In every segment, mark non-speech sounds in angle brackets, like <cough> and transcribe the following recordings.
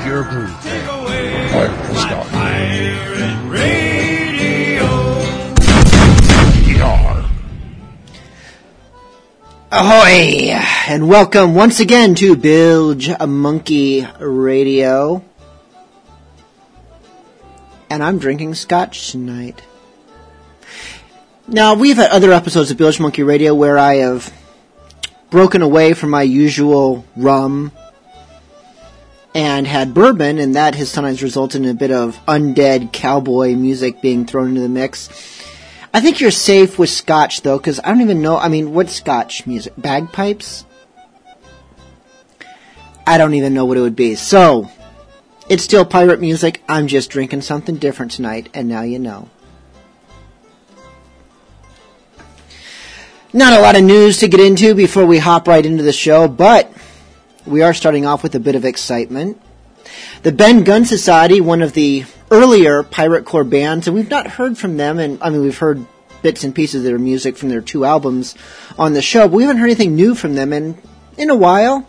to shake your groove. Fire to start. Pirate Radio. Yar. Ahoy! And welcome once again to Bilge Monkey Radio. And I'm drinking scotch tonight. Now, we've had other episodes of Bilge Monkey Radio where I have broken away from my usual rum and had bourbon, and that has sometimes resulted in a bit of undead cowboy music being thrown into the mix. I think you're safe with scotch, though, because I don't even know. I mean, what scotch music? Bagpipes? I don't even know what it would be. So, it's still pirate music. I'm just drinking something different tonight, and now you know. Not a lot of news to get into before we hop right into the show, but we are starting off with a bit of excitement. The Ben Gunn Society, one of the earlier pirate core bands, and we've not heard from them, and I mean, we've heard bits and pieces of their music from their two albums on the show, but we haven't heard anything new from them in, in a while.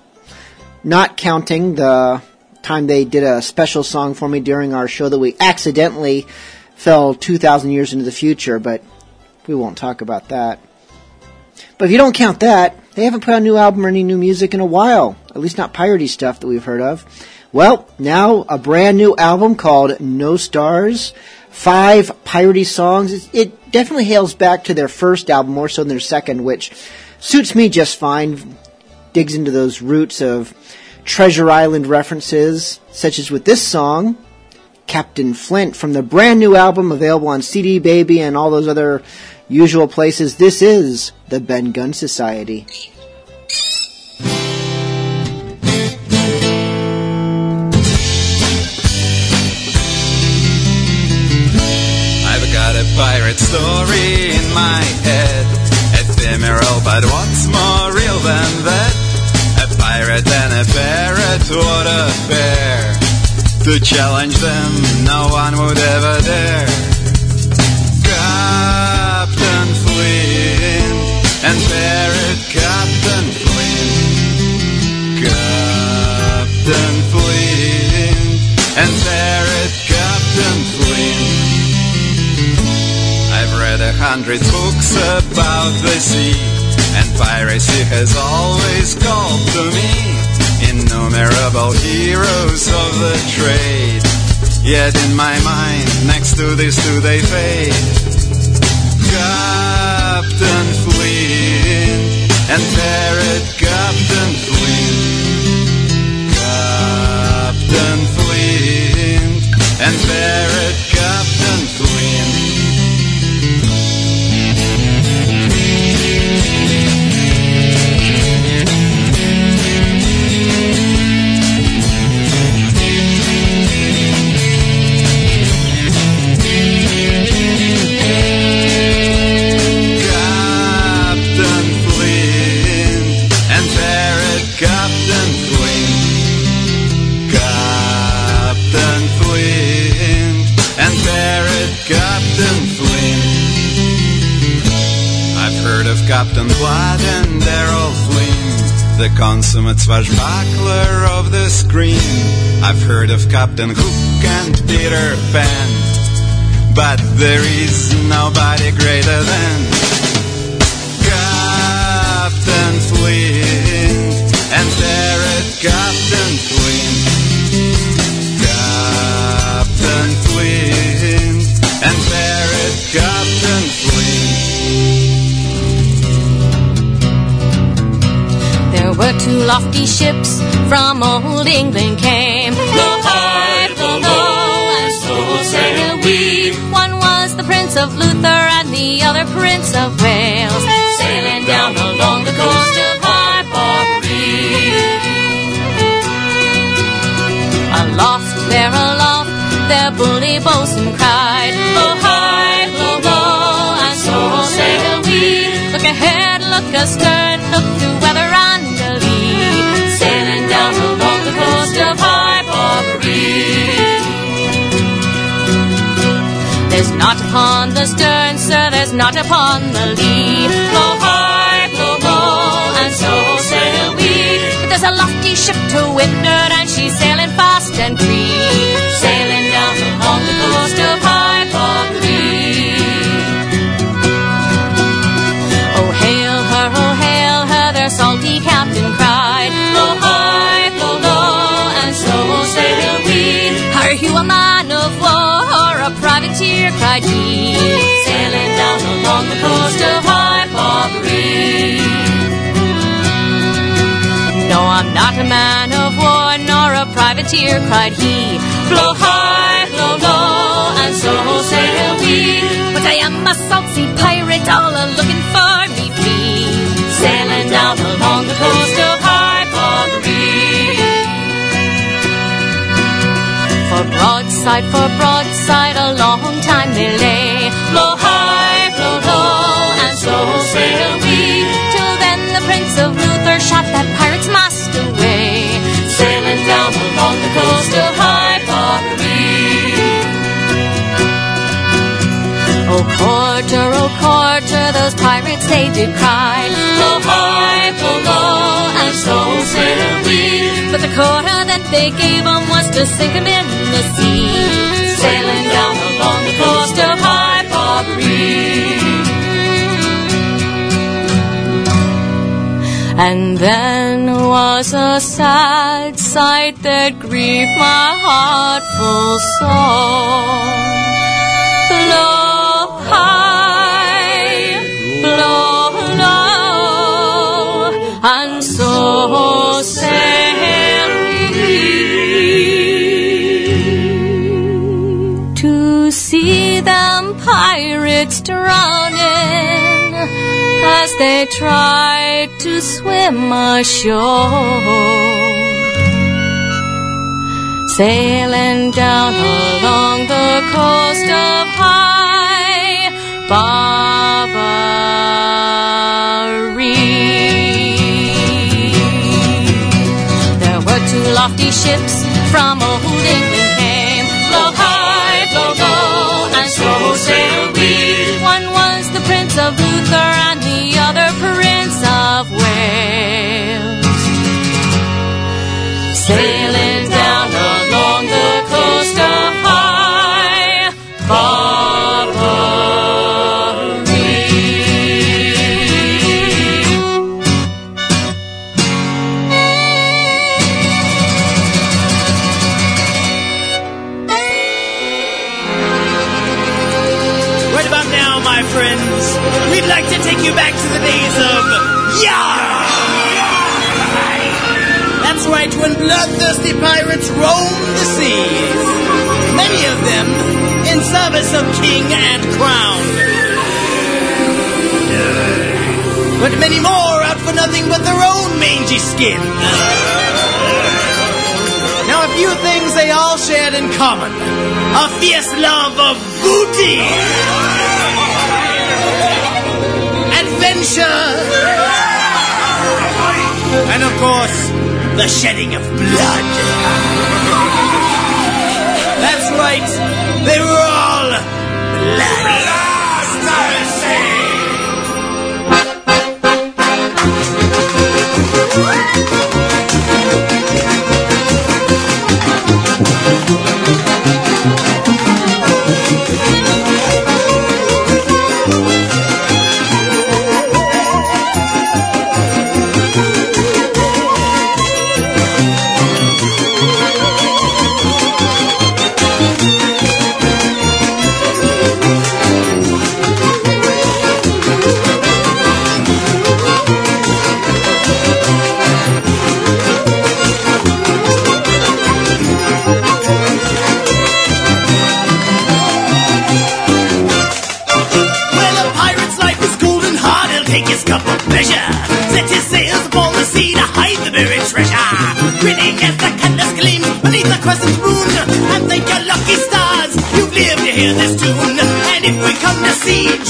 Not counting the time they did a special song for me during our show that we accidentally fell 2,000 years into the future, but we won't talk about that. But if you don't count that, they haven't put out a new album or any new music in a while. At least not piratey stuff that we've heard of. Well, now a brand new album called No Stars. Five piratey songs. It definitely hails back to their first album more so than their second, which suits me just fine. Digs into those roots of Treasure Island references, such as with this song, Captain Flint, from the brand new album available on CD Baby and all those other usual places. This is the Ben Gunn Society. I've got a pirate story in my head. Ephemeral, but what's more real than that? A pirate and a parrot, what a pair. To challenge them, no one would ever dare. Hundred books about the sea, and piracy has always called to me innumerable heroes of the trade. Yet in my mind, next to these two they fade. Captain Flint and Parrot Captain Flint. Captain Flint and Parrot Captain Flint. Captain Blood and Errol Flynn, the consummate swashbuckler of the screen. I've heard of Captain Hook and Peter Pan, but there is nobody greater than Captain Flint and Parrot Captain lofty ships from old England came. Blow high, blow low, and so sail we. One was the Prince of Luther and the other Prince of Wales, sailing down along the coast of High Aloft, there aloft, their bully bosun cried, Blow high, blow low, and so sail we. Look ahead, look astern, upon the stern, sir, there's not upon the lee. Blow high, blow low, and so sail we. But there's a lofty ship to windward, and she's sailing fast and free, sailing down along the coast of High Oh, hail her, oh, hail her, their salty captain cried. Blow high, blow low, and so sail we. Are you a man of war privateer? cried he, sailing down along the coast of High Barbary. No, I'm not a man of war nor a privateer, cried he. Blow high, blow low, and so sail we. But I am a salt sea pirate, all a looking for me free, sailing down along the coast of broadside, for broadside, a long time they lay. Blow high, blow low, and so sail we. Till then the Prince of Luther shot that pirate's mast away, sailing down along the coast of High Oh, quarter, oh, quarter, those pirates they did cry. Blow high, blow low, and so sail we. But the quarter that they gave gave 'em was to sink 'em in the sea, sailing down along the coast of High Barbary. And then was a sad sight that grieved my heart full sore. Blow high, blow low, and so sail pirates drowning as they tried to swim ashore. Sailing down along the coast of High Barbary. There were two lofty ships from old England so sail we. One was the Prince of Luther, and the other Prince of Wales. Bloodthirsty pirates roamed the seas. Many of them in service of king and crown. But many more out for nothing but their own mangy skin. Now, a few things they all shared in common a fierce love of booty, adventure, and of course, the shedding of blood. That's right, they were all bloodthirsty. To siege,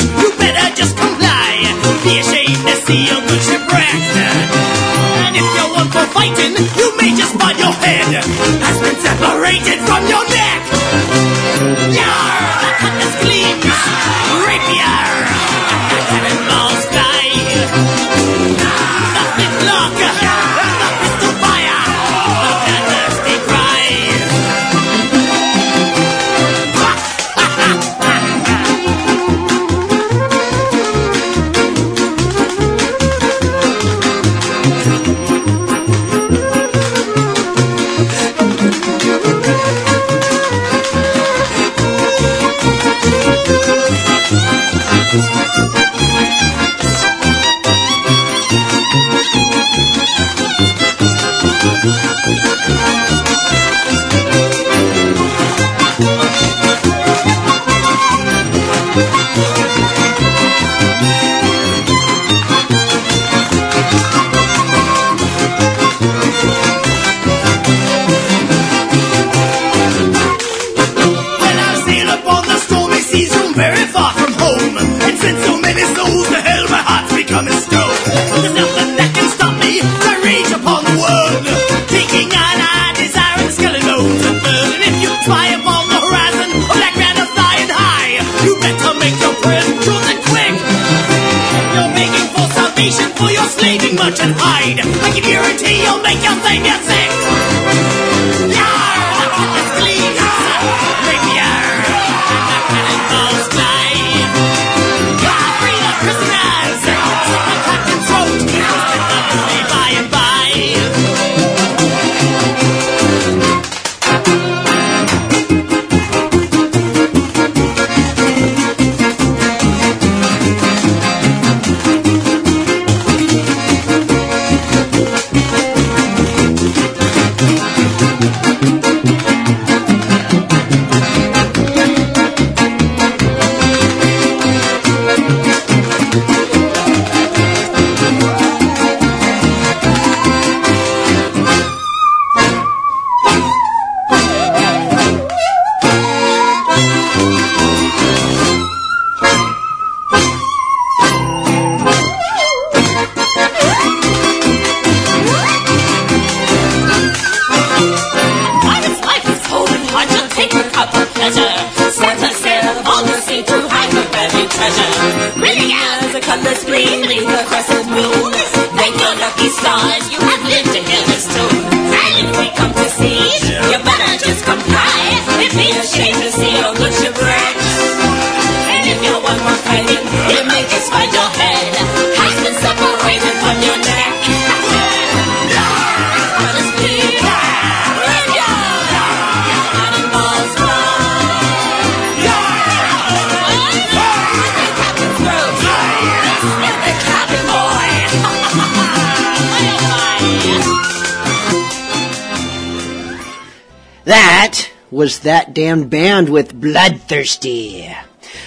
was that damned band with Bloodthirsty.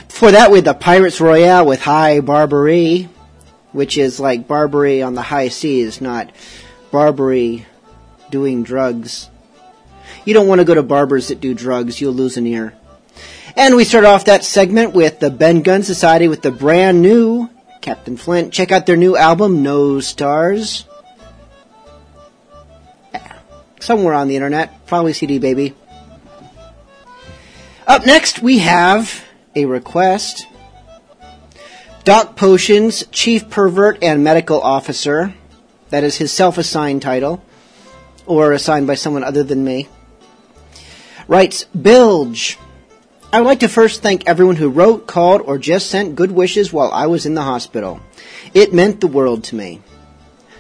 Before that, we had the Pirates Royale with High Barbary, which is like Barbary on the high seas, not Barbary doing drugs. You don't want to go to barbers that do drugs, you'll lose an ear. And we start off that segment with the Ben Gunn Society with the brand new Captain Flint. Check out their new album, No Stars. Somewhere on the internet, probably CD Baby. Up next, we have a request. Doc Potions, Chief Pervert and Medical Officer. That is his self assigned title, or assigned by someone other than me. Writes Bilge. I would like to first thank everyone who wrote, called, or just sent good wishes while I was in the hospital. It meant the world to me.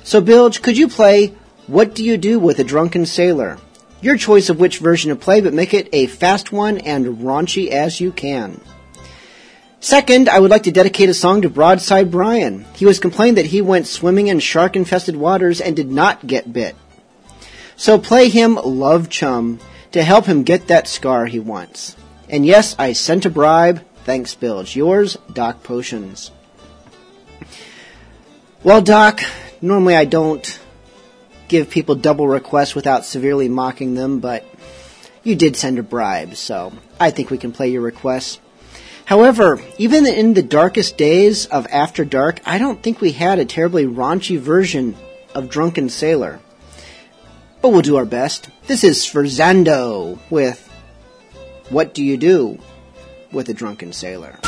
So, Bilge, could you play What Do You Do with a Drunken Sailor? Your choice of which version to play, but make it a fast one and raunchy as you can. Second, I would like to dedicate a song to Broadside Brian. He was complained that he went swimming in shark infested waters and did not get bit. So play him Love Chum to help him get that scar he wants. And yes, I sent a bribe. Thanks, Bilge. Yours, Doc Potions. Well, Doc, normally I don't give people double requests without severely mocking them, but you did send a bribe, so I think we can play your request. However, even in the darkest days of After Dark, I don't think we had a terribly raunchy version of Drunken Sailor. But we'll do our best. This is Sforzando with What Do You Do with a Drunken Sailor?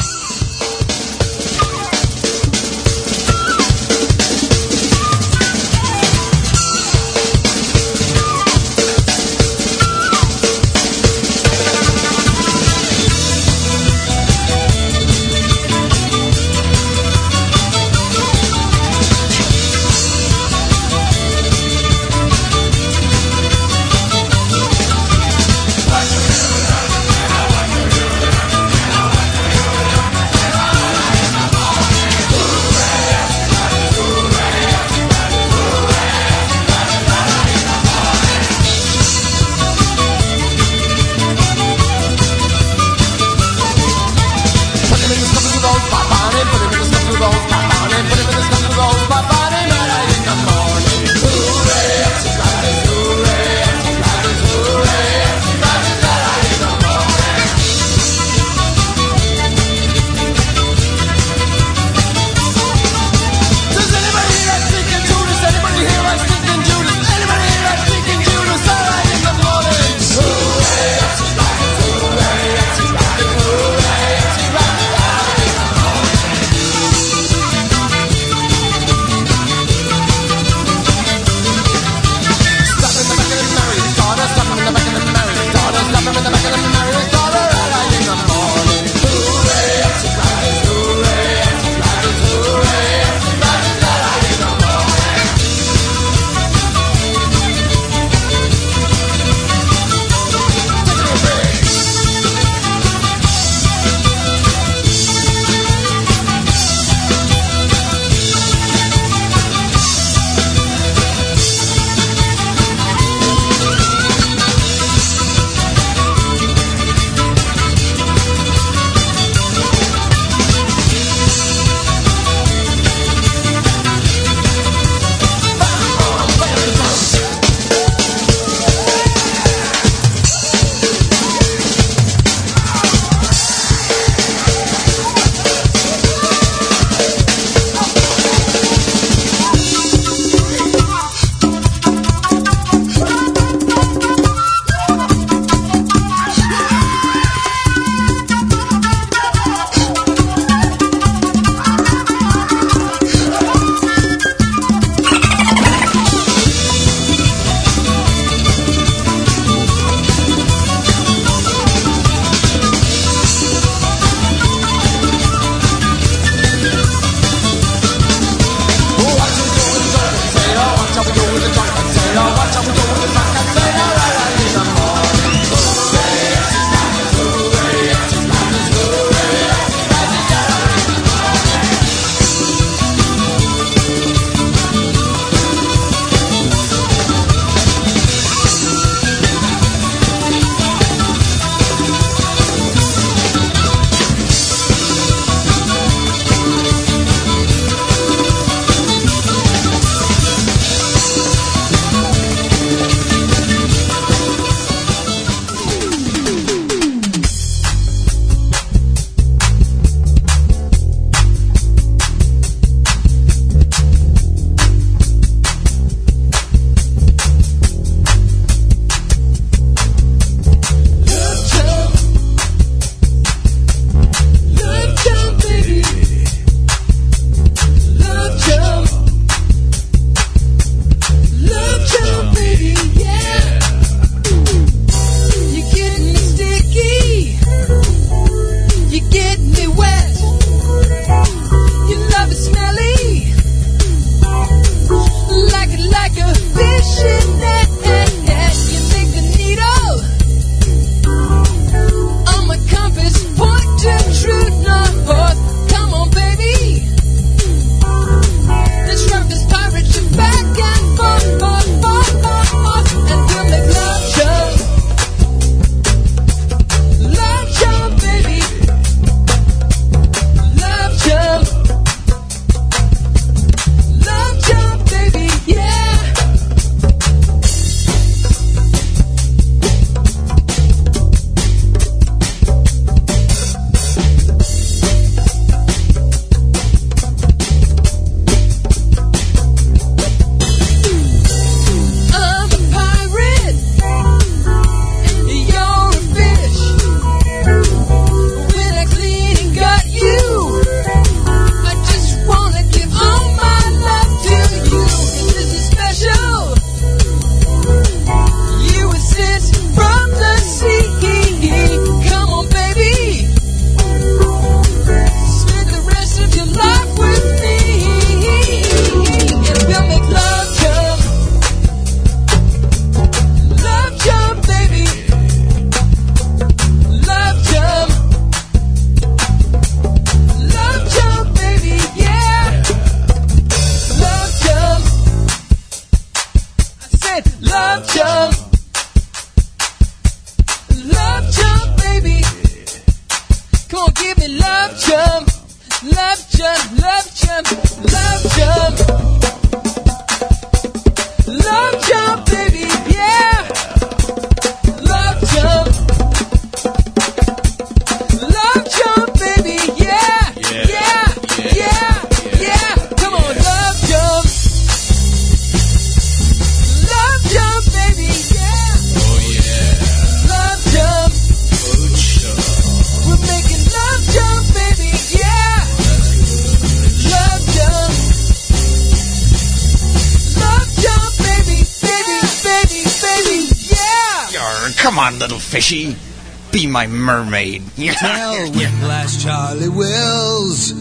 My mermaid. <laughs> Tell Whiplash Charlie Wills.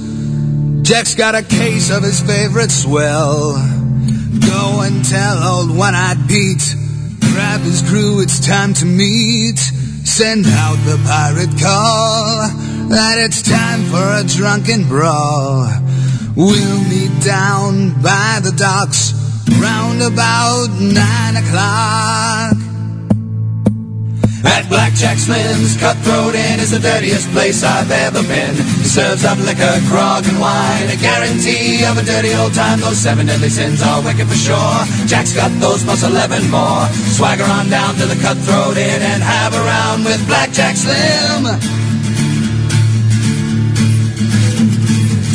Jack's got a case of his favorite swell. Go and tell old One Eyed Pete. Grab his crew, it's time to meet. Send out the pirate call. That it's time for a drunken brawl. We'll meet down by the docks. Round about nine o'clock. Slim's, Cutthroat Inn is the dirtiest place I've ever been. He serves up liquor, grog, and wine. A guarantee of a dirty old time. Those seven deadly sins are wicked for sure. Jack's got those plus eleven more. Swagger on down to the Cutthroat Inn and have a round with Blackjack Slim.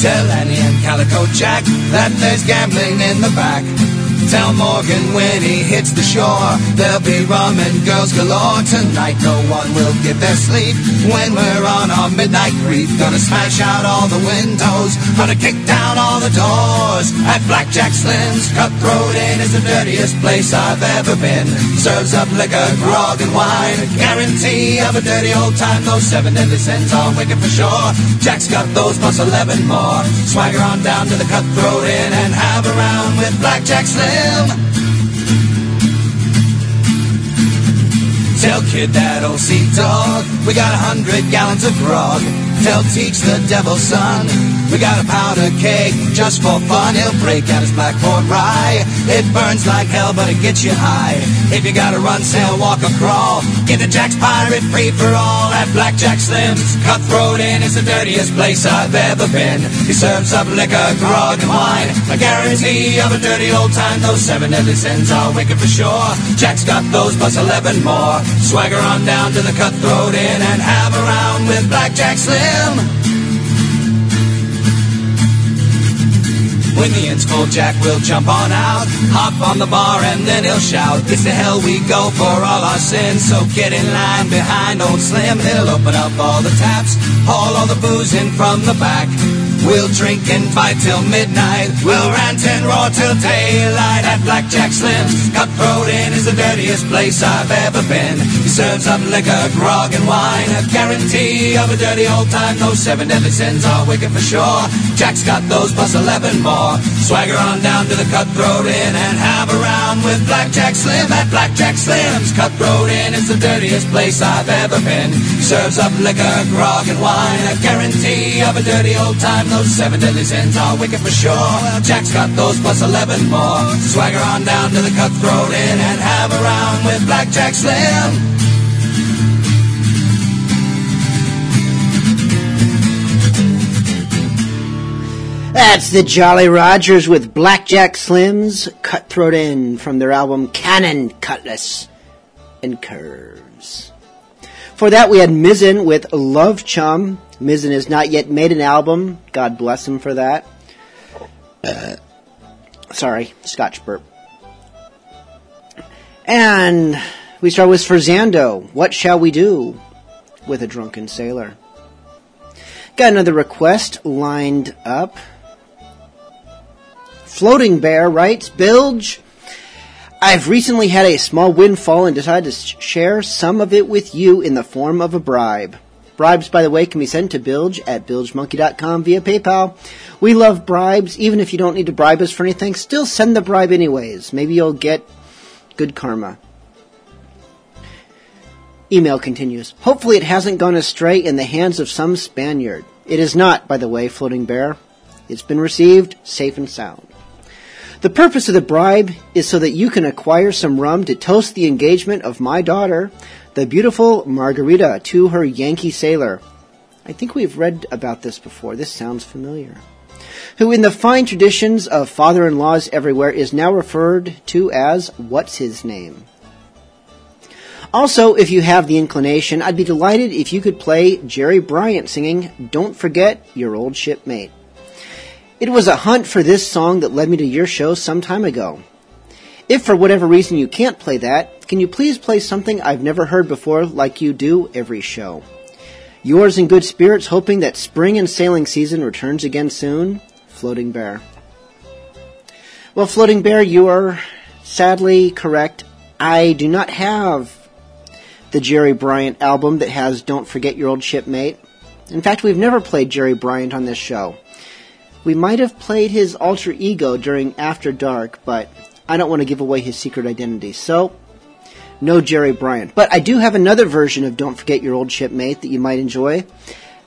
Tell Annie and Calico Jack that there's gambling in the back. Tell Morgan when he hits the shore, there'll be rum and girls galore. Tonight no one will get their sleep when we're on our midnight creep. Gonna smash out all the windows, gonna kick down all the doors. At Blackjack Slim's, Cutthroat Inn is the dirtiest place I've ever been. Serves up liquor, grog, and wine. Guarantee of a dirty old time. Those seven deadly sins are wicked for sure. Jack's got those plus eleven more. Swagger on down to the Cutthroat Inn and have a round with Blackjack Slim. Tell Kidd that old sea dog, we got a hundred gallons of grog. Tell teach the devil's son, we got a powder keg just for fun. He'll break out his black Blackbeard rye. It burns like hell, but it gets you high. If you gotta run, sail, walk, or crawl, get the Jack's Pirate free for all at Blackjack Slim's. Cutthroat Inn is the dirtiest place I've ever been. He serves up liquor, grog, and wine. A guarantee of a dirty old time. Those seven deadly sins are wicked for sure. Jack's got those plus eleven more. Swagger on down to the Cutthroat Inn and have a round with Blackjack Slim. When the inn's full, Jack will jump on out, hop on the bar, and then he'll shout, It's the hell we go for all our sins. So get in line behind old Slim. He'll open up all the taps, haul all the booze in from the back. We'll drink and fight till midnight. We'll rant and roar till daylight at Blackjack Slim's. Cutthroat Inn is the dirtiest place I've ever been. He serves up liquor, grog, and wine. A guarantee of a dirty old time. Those seven deadly sins are wicked for sure. Jack's got those plus eleven more. Swagger on down to the Cutthroat Inn and have a round with Blackjack Slim at Blackjack Slim's. Cutthroat Inn is the dirtiest place I've ever been. Serves up liquor, grog, and wine. A guarantee of a dirty old time. Those seven deadly sins are wicked for sure. Jack's got those plus eleven more. Swagger on down to the Cutthroat Inn and have a round with Blackjack Slim. That's the Jolly Rogers with Blackjack Slim's Cutthroat Inn from their album Cannon, Cutlass, and Curves. For that, we had Mizzen with Love Chum. Mizzen has not yet made an album. God bless him for that. Uh, sorry, Scotch burp. And we start with Sforzando. What shall we do with a drunken sailor? Got another request lined up. Floating Bear writes, Bilge, I've recently had a small windfall and decided to share some of it with you in the form of a bribe. Bribes, by the way, can be sent to Bilge at bilgemonkey.com via PayPal. We love bribes, even if you don't need to bribe us for anything, still send the bribe anyways. Maybe you'll get good karma. Email continues. Hopefully it hasn't gone astray in the hands of some Spaniard. It is not, by the way, Floating Bear. It's been received safe and sound. The purpose of the bribe is so that you can acquire some rum to toast the engagement of my daughter, the beautiful Margarita, to her Yankee sailor. I think we've read about this before. This sounds familiar. Who, in the fine traditions of father in laws everywhere, is now referred to as What's His Name? Also, if you have the inclination, I'd be delighted if you could play Jerry Bryant singing Don't Forget Your Old Shipmate. It was a hunt for this song that led me to your show some time ago. If for whatever reason you can't play that, can you please play something I've never heard before like you do every show? Yours in good spirits, hoping that spring and sailing season returns again soon, Floating Bear. Well, Floating Bear, you are sadly correct. I do not have the Jerry Bryant album that has Don't Forget Your Old Shipmate. In fact, we've never played Jerry Bryant on this show. We might have played his alter ego during After Dark, but I don't want to give away his secret identity. So, no Jerry Bryant. But I do have another version of Don't Forget Your Old Shipmate that you might enjoy.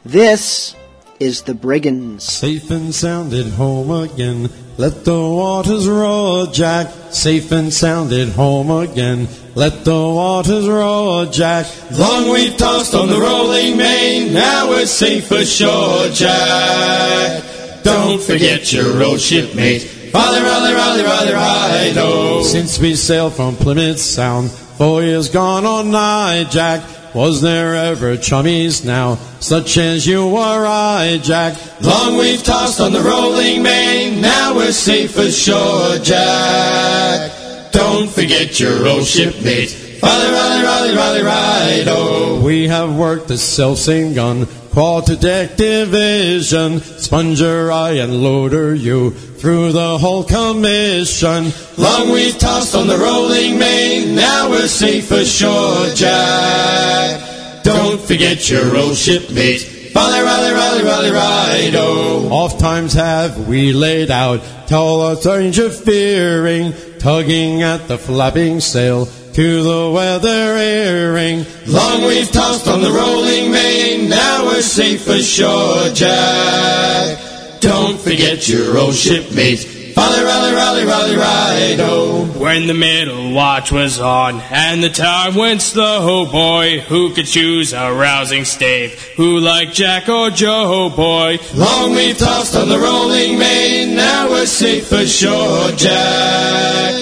This is The Brigands. Safe and sound at home again. Let the waters roar, Jack. Safe and sound at home again. Let the waters roar, Jack. Long we've tossed on the rolling main. Now we're safe ashore, Jack. Don't forget your old shipmate. Raleigh, raleigh, raleigh, raleigh, ride, oh. Since we sailed from Plymouth Sound, four years gone on nigh, Jack. Was there ever chummies now, such as you or I, Jack? Long we've tossed on the rolling main, now we're safe ashore, Jack. Don't forget your old shipmate. Raleigh, raleigh, raleigh, raleigh, ride, oh. We have worked the self-same gun, quarter deck division, sponger I and loader you through the whole commission. Long we've tossed on the rolling main, now we're safe ashore, Jack. Don't forget your old shipmate. Raleigh, raleigh, raleigh, raleigh, ride, oh. Oft times have we laid out, tall a stranger fearing, tugging at the flapping sail, to the weather earring. Long we've tossed on the rolling main, now we're safe ashore, Jack. Don't forget your old shipmates. Raleigh, raleigh, raleigh, raleigh, ride, oh. When the middle watch was on and the time went slow, oh boy, who could choose a rousing stave? Who like Jack or Joe, oh boy? Long we've tossed on the rolling main, now we're safe ashore, Jack.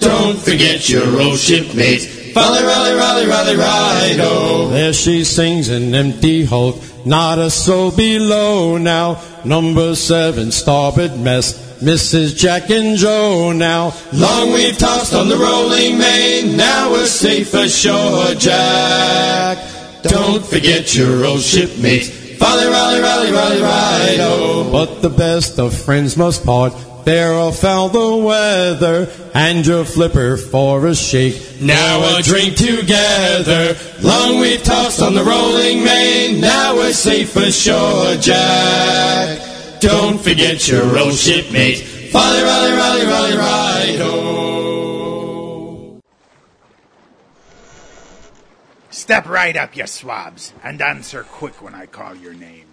Don't forget your old shipmates. Folly, raleigh, raleigh, ride, oh. There she sings an empty hulk, not a soul below now. Number seven, starboard mess. Mrs. Jack and Joe now. Long we've tossed on the rolling main, now we're safe ashore, Jack. Don't forget your old shipmates. Folly, raleigh, raleigh, ride, oh. But the best of friends must part. Or foul the weather, and your flipper for a shake. Now a drink together. Long we've tossed on the rolling main, now we're safe ashore, Jack. Don't forget your old shipmate. Raleigh, raleigh, raleigh, raleigh, ride. Step right up, you swabs, and answer quick when I call your names.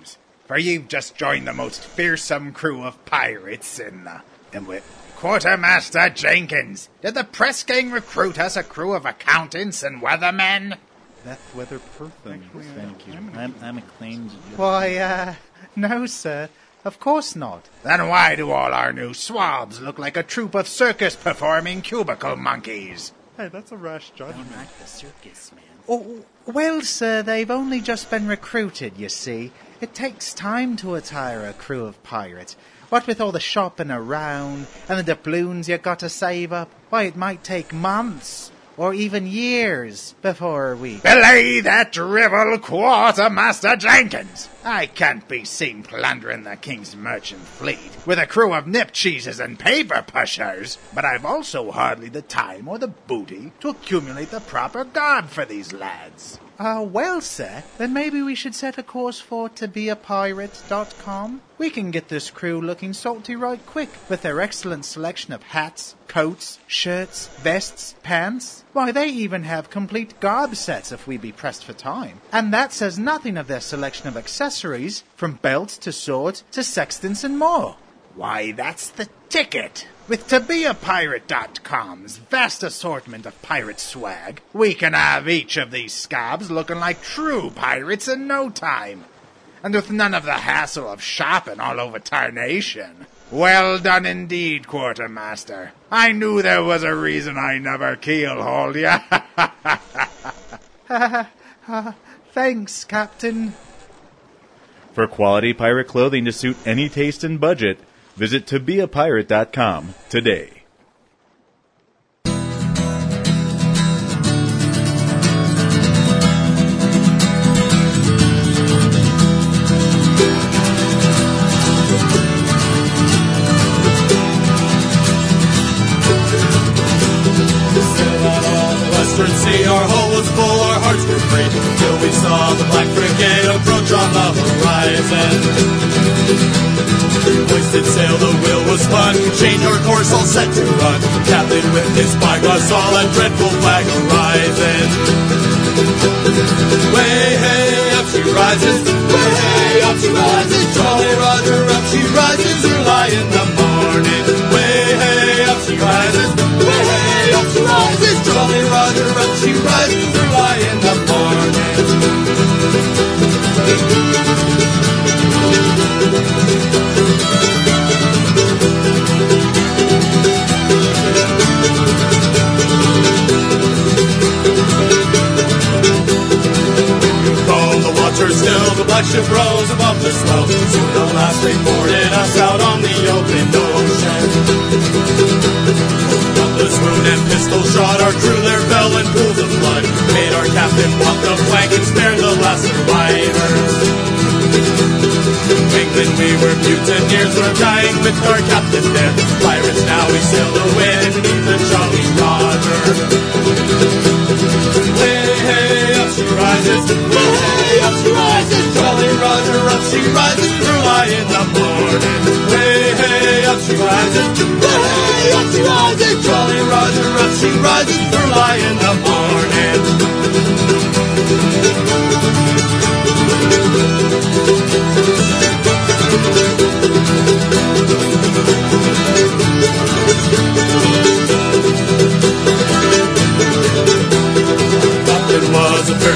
For you've just joined the most fearsome crew of pirates in the. In wi- Quartermaster Jenkins, did the press gang recruit us a crew of accountants and weathermen? That's weather perfect. Thank you. I'm, I'm acclaimed. Why, uh, no, sir. Of course not. Then why do all our new swabs look like a troupe of circus performing cubicle monkeys? Hey, that's a rash judgment. the circus, man. Oh, well, sir, they've only just been recruited, you see. It takes time to attire a crew of pirates. What with all the shopping around and the doubloons you got to save up, why, it might take months or even years before we. Belay that drivel, Quartermaster Jenkins! I can't be seen plundering the King's merchant fleet with a crew of nip cheeses and paper pushers, but I've also hardly the time or the booty to accumulate the proper garb for these lads. Ah, well, sir, then maybe we should set a course for tobeapirate.com. We can get this crew looking salty right quick with their excellent selection of hats, coats, shirts, vests, pants. Why, they even have complete garb sets if we be pressed for time. And that says nothing of their selection of accessories, from belts to swords to sextants and more. Why, that's the ticket! With ToBeAPirate.com's vast assortment of pirate swag, we can have each of these scabs looking like true pirates in no time. and with none of the hassle of shopping all over tarnation. Well done indeed, quartermaster. I knew there was a reason I never keelhauled ya. <laughs> Thanks, Captain. For quality pirate clothing to suit any taste and budget, visit tobeapirate.com today. Sailed out on the western sea, our hull was full, our hearts were free, till we saw the black frigate approach on the horizon. Hoisted sail, the wheel was spun, changed our course, all set to run. Captain with his spyglass saw a dreadful flag arising. Way hey, up she rises, way hey, up she rises, Jolly Roger, up she rises, early in the morning. Way hey, up she rises, way hey, up she rises, Jolly Roger, up she rises, early in the morning. The water still, the black ship rose above the swell. Soon the last reported us out on the open ocean. The swoon and pistol shot, our crew there fell in pools of blood. Made our captain walk the plank and spared the last survivors. Were mutineers, we're dying with our captain there. Pirates now, we sail the wind beneath the Jolly Roger. Hey, hey, up she rises. Hey, up she rises. Jolly Roger, up she rises. In the morning. Hey, hey, up she rises. Hey, up she rises. Jolly Roger, up she rises. In the morning.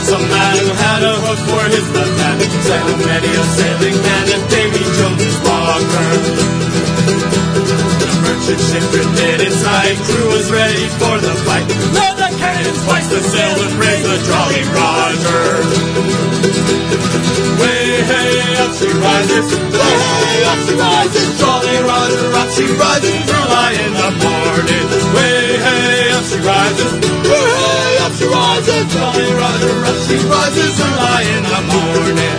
Was a man who had a hook for his left hand. Sang many a sailing man and Davy Jones's locker. The merchant ship drifted inside, crew was ready for the fight. Load the cannons, twice the sail and raise the Jolly Roger. Way hey, up she rises. Way hey, up she rises. Jolly Roger, up she rises. Early in the morning. Way hey, up she rises. Jolly Roger, up she rises. Early in the morning.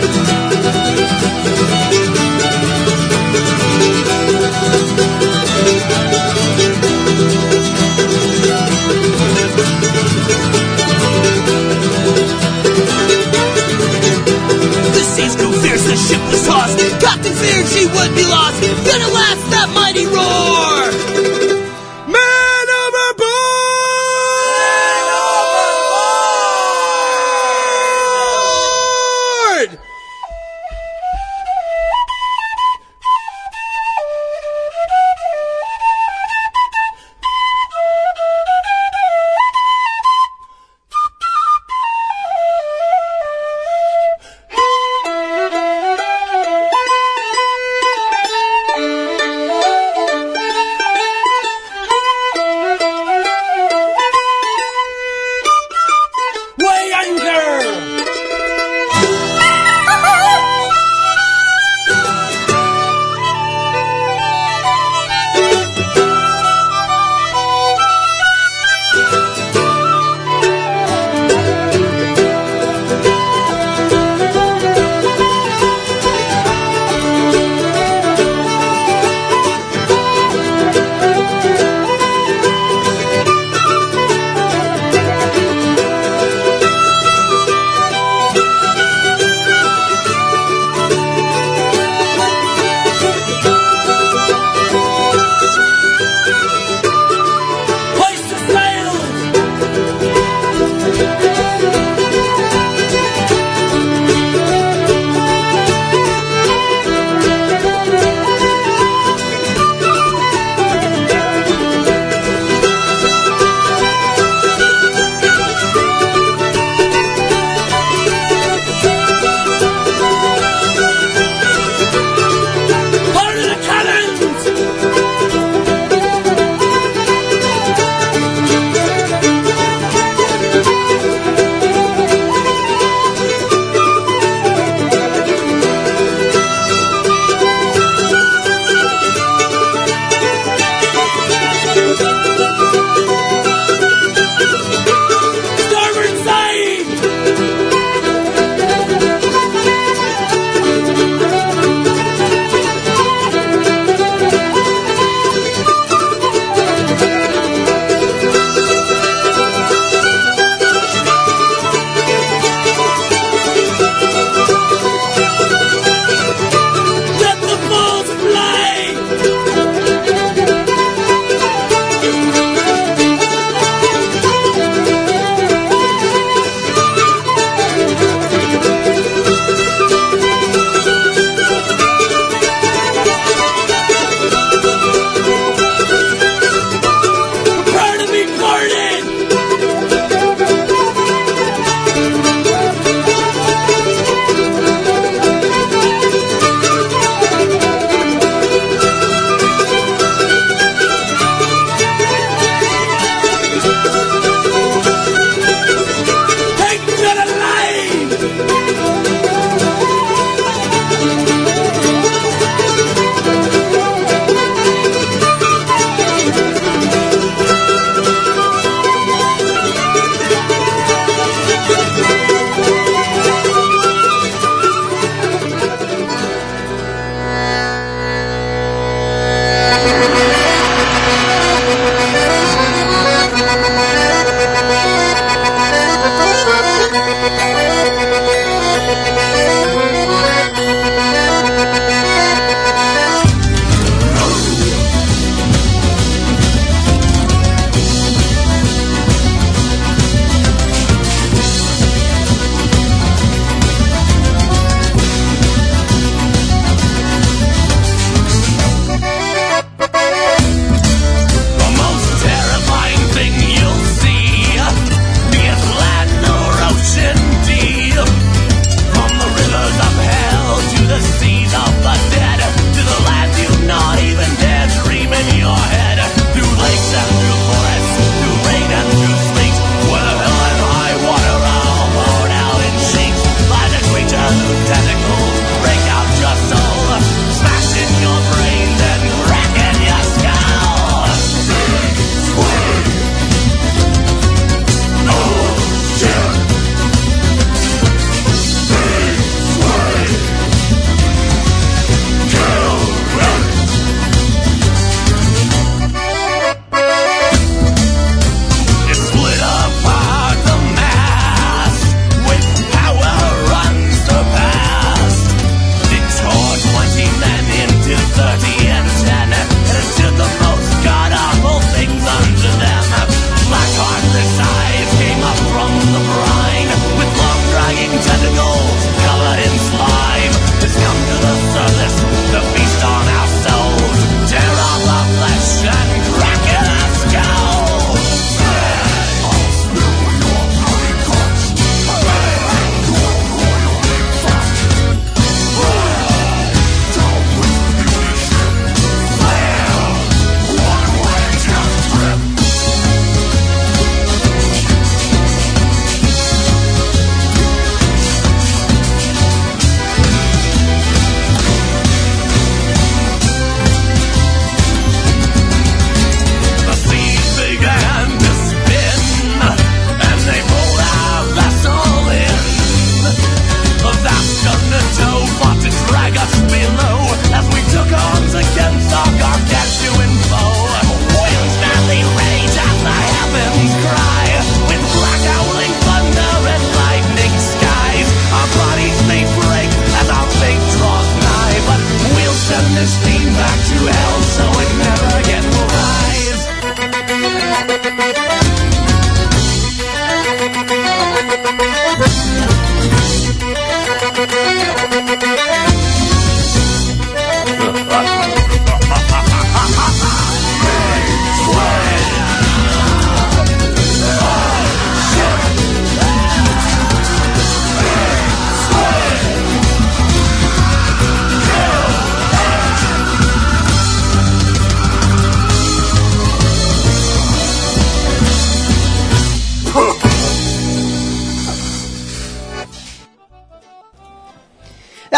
The seas grew fierce, the ship was tossed. Captain feared she would be lost. At last that mighty roar.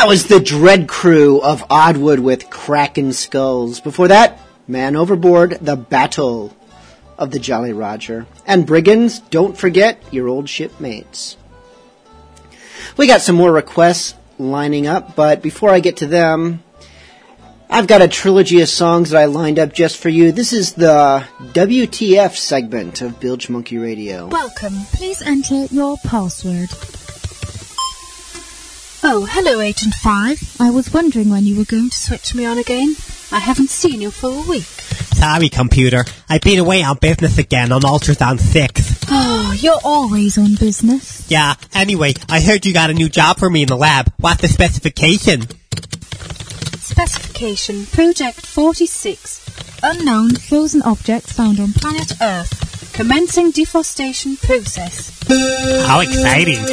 That was the Dread Crew of Oddwood with Kraken Skulls. Before that, Man Overboard, The Battle of the Jolly Roger. And Brigands, don't forget your old shipmates. We got some more requests lining up, but before I get to them, I've got a trilogy of songs that I lined up just for you. This is the WTF segment of Bilge Monkey Radio. Welcome. Please enter your password. Oh, hello, Agent 5. I was wondering when you were going to switch me on again. I haven't seen you for a week. Sorry, computer. I've been away on business again on Ultrasound 6. Oh, you're always on business. Yeah, anyway, I heard you got a new job for me in the lab. What's the specification? Specification Project 46. Unknown frozen objects found on planet Earth. Commencing deforestation process. How exciting!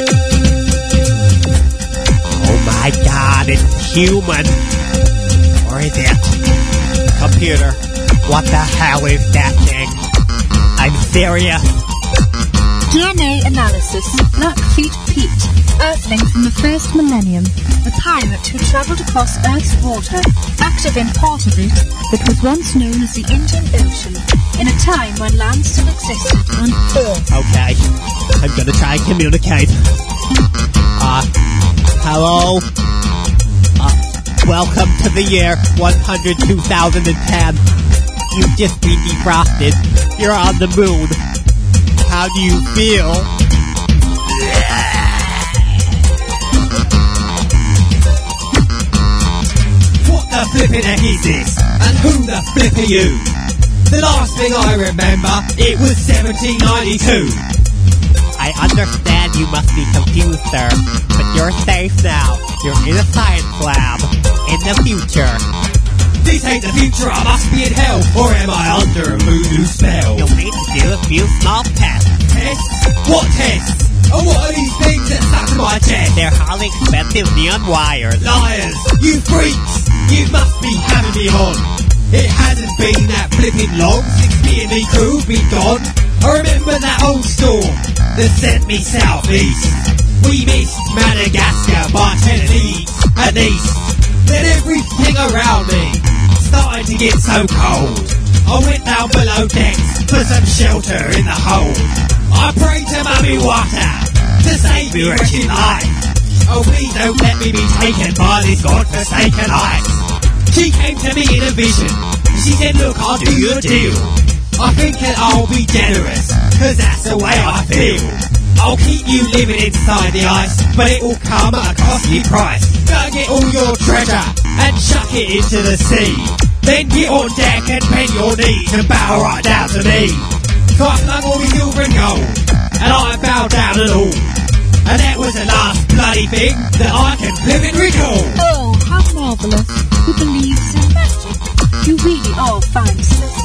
My god, it's human! Or is it? Computer, what the hell is that thing? I'm serious. DNA analysis. Blackfeet Pete. Earthling from the first millennium. A pirate who travelled across Earth's water. Active in part of it that was once known as the Indian Ocean. In a time when land still existed on Earth. Okay, I'm gonna try and communicate. Uh, hello? Uh, welcome to the year 100 2010. You've just been defrosted. You're on the moon. How do you feel? What the flippin' heck is this? And who the flip are you? The last thing I remember, it was 1792. I understand you must be confused, sir, but you're safe now. You're in a science lab. In the future. This ain't the future, I must be in hell, or am I under a voodoo spell? You'll need to do a few small tests. Tests? What tests? And what are these things that stuck to my chest? They're highly expensive neon wires. Liars! You freaks! You must be having me on! It hasn't been that flipping long since me and me crew've been gone. I remember that old storm that sent me southeast. We missed Madagascar by ten and east and east. Then everything around me started to get so cold. I went down below decks for some shelter in the hold. I prayed to Mami Wata to save me wretched life. Oh, please don't let me be taken by this godforsaken ice. She came to me in a vision. She said, look, I'll do you a deal. I think that I'll be generous, cause that's the way I feel. I'll keep you living inside the ice, but it will come at a costly price. Gotta get all your treasure and chuck it into the sea. Then get on deck and bend your knees and bow right down to me. So I flung all the silver and gold, and I bowed down and all. And that was the last bloody thing that I can vivid recall. Oh, how marvellous. Who believes in magic? You really are a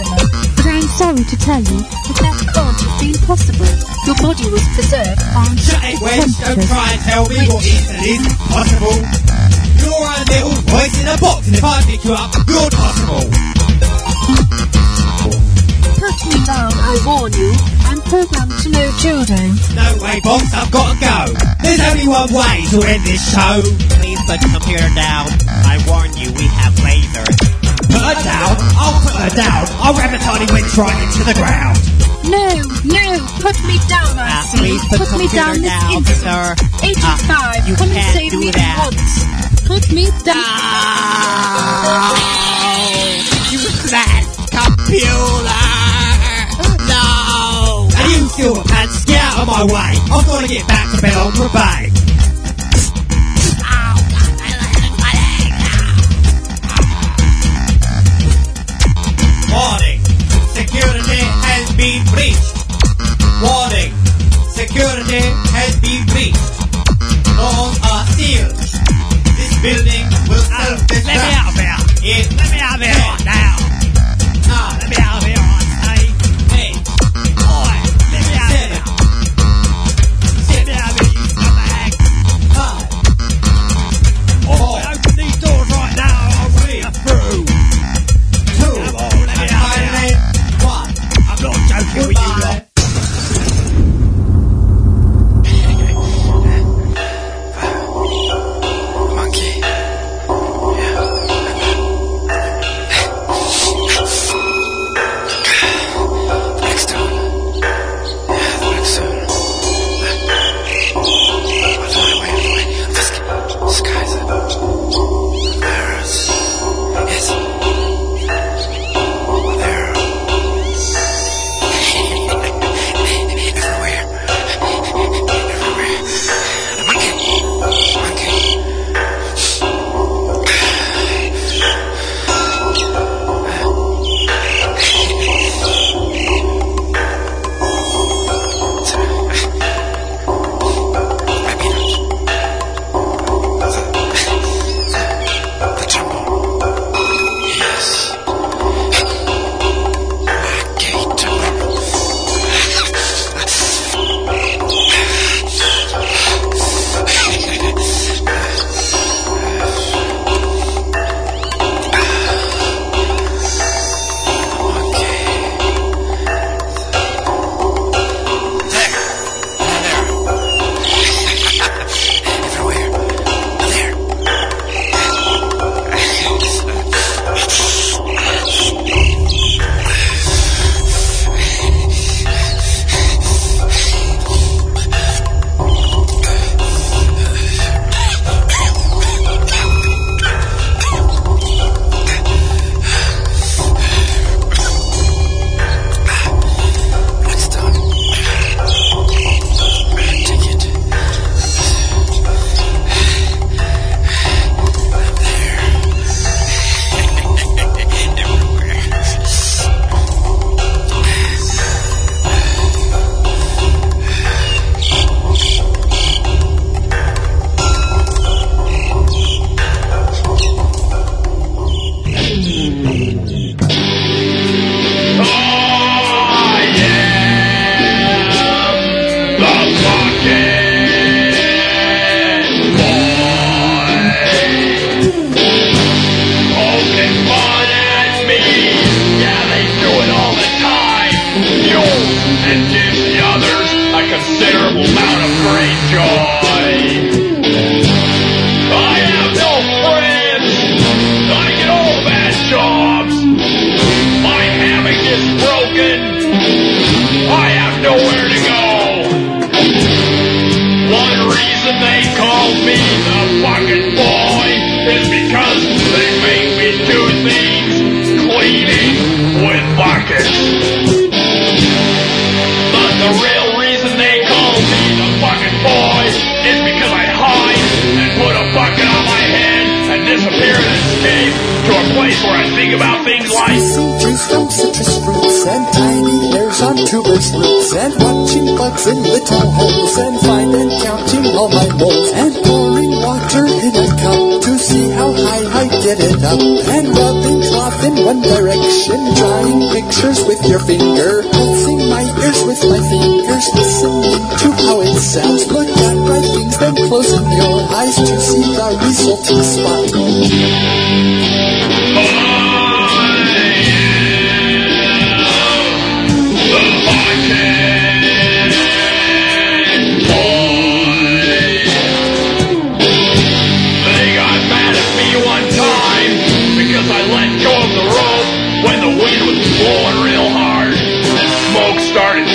sorry to tell you that that can't have been possible. Your body was preserved on Shut it, Wedge. Don't try and tell me what is and isn't possible. You're a little voice in a box, and if I pick you up, you're possible. Put me down, I warn you. I'm programmed to know judo. No way, boss, I've got to go. There's only one way to end this show. Please put the computer down. I warn you, we have lasers. Put her down. I'll put her down. I'll ram a tiny winch right into the ground. No, no, put me down, I Ah, say. please put the me down this down, instant. sir. Agent Ah, 5, you come and can't save do me that. at once. Put me down. You that computer! No! And you silver pants, get out of my way. I'm gonna get back to Belmont Bay. Breached. Warning! Security has been breached. Doors are sealed. This building will self-destruct. Let me out of here! It Let me out of here now! Things like juice from citrus fruits and tiny hairs on tubers' roots and watching bugs in little holes and fine and counting all my moles and pouring water in a cup to see how high I get it up and rubbing cloth in one direction, drawing pictures with your finger, pulsing my ears with my fingers, listening to how it sounds. Look at my things, then closing your eyes to see the resulting spot.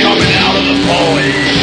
Coming out of the pulley.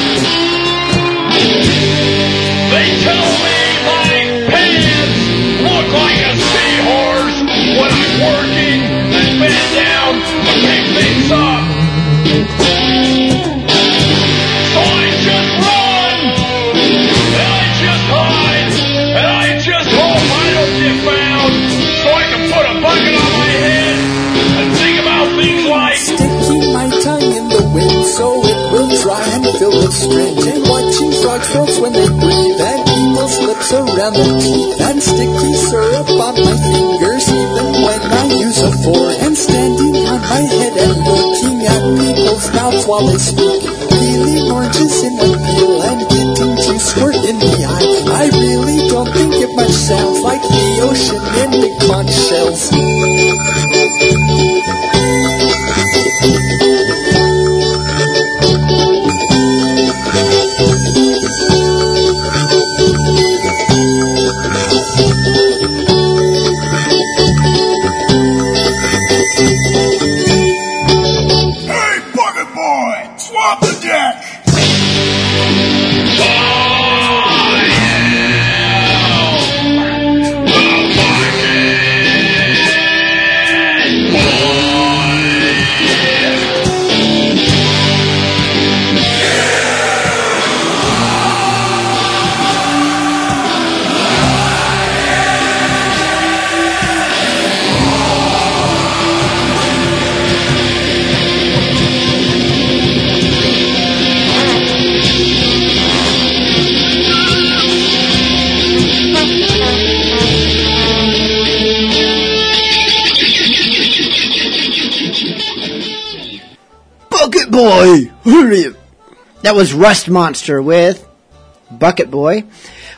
Throats when they breathe and people's lips around their teeth. And sticky syrup on my fingers even when I use a fork. And standing on my head and looking at people's mouths while they speak. Peeling oranges in one peel and getting juice squirt in the eye. I really don't think it sounds like the ocean in big conch shells. That was Rust Monster with Bucket Boy.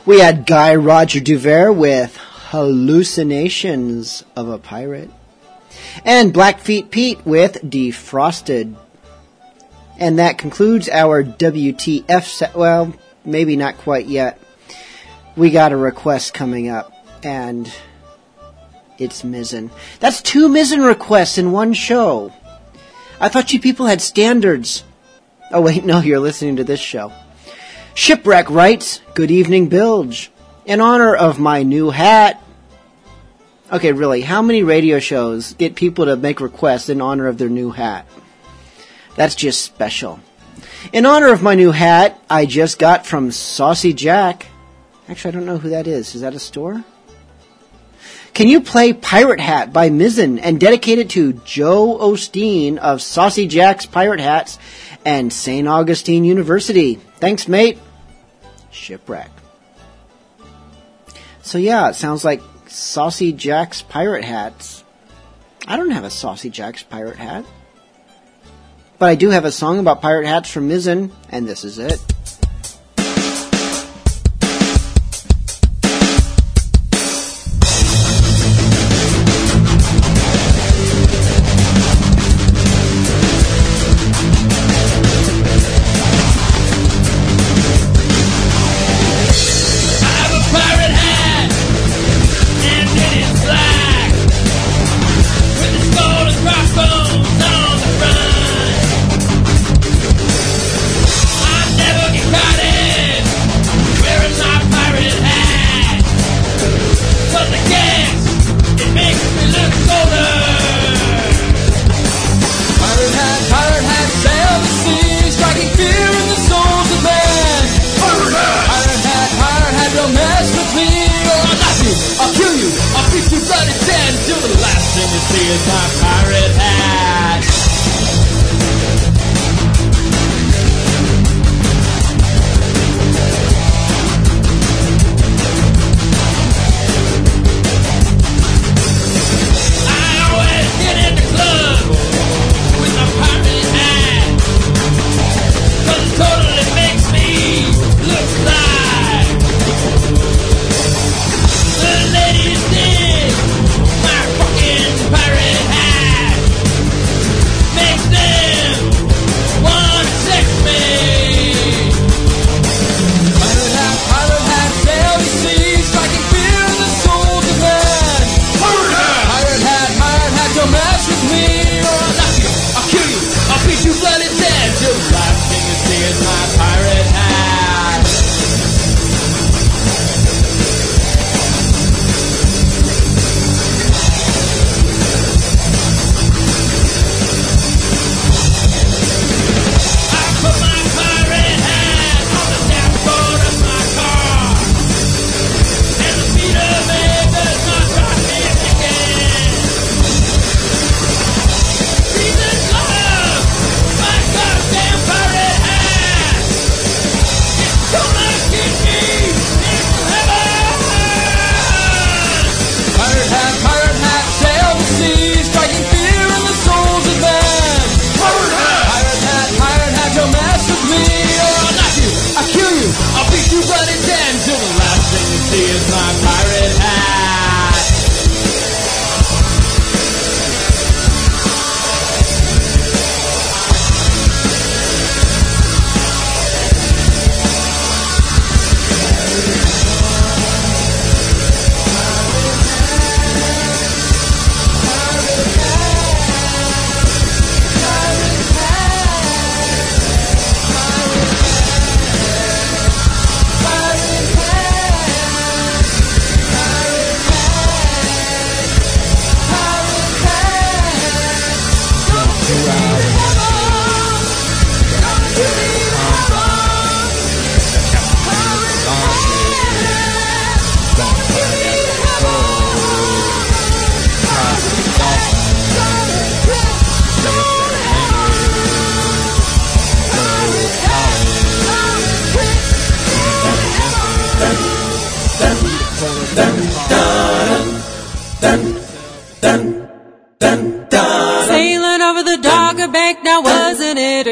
We had Guy Roger Duvert with Hallucinations of a Pirate. And Blackfeet Pete with Defrosted. And that concludes our WTF set. Well, maybe not quite yet. We got a request coming up, and it's Mizzen. That's two Mizzen requests in one show. I thought you people had standards. Oh, wait, no, you're listening to this show. Shipwreck writes, Good evening, Bilge. In honor of my new hat. Okay, really, how many radio shows get people to make requests in honor of their new hat? That's just special. In honor of my new hat, I just got from Saucy Jack. Actually, I don't know who that is. Is that a store? Can you play Pirate Hat by Mizzen and dedicate it to Joe Osteen of Saucy Jack's Pirate Hats and St. Augustine University? Thanks, mate. Shipwreck. So yeah, it sounds like Saucy Jack's Pirate Hats. I don't have a Saucy Jack's Pirate Hat. But I do have a song about pirate hats from Mizzen, and this is it.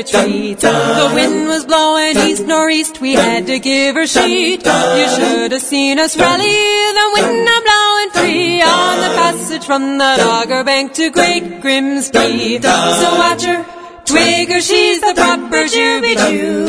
It? The wind was blowing east northeast, we had to give her sheet. You should have seen us rally, the wind a blowing free on the passage from the Dogger Bank to Great Grimsby. So watch her. Twig her, she's the proper Juby Jew.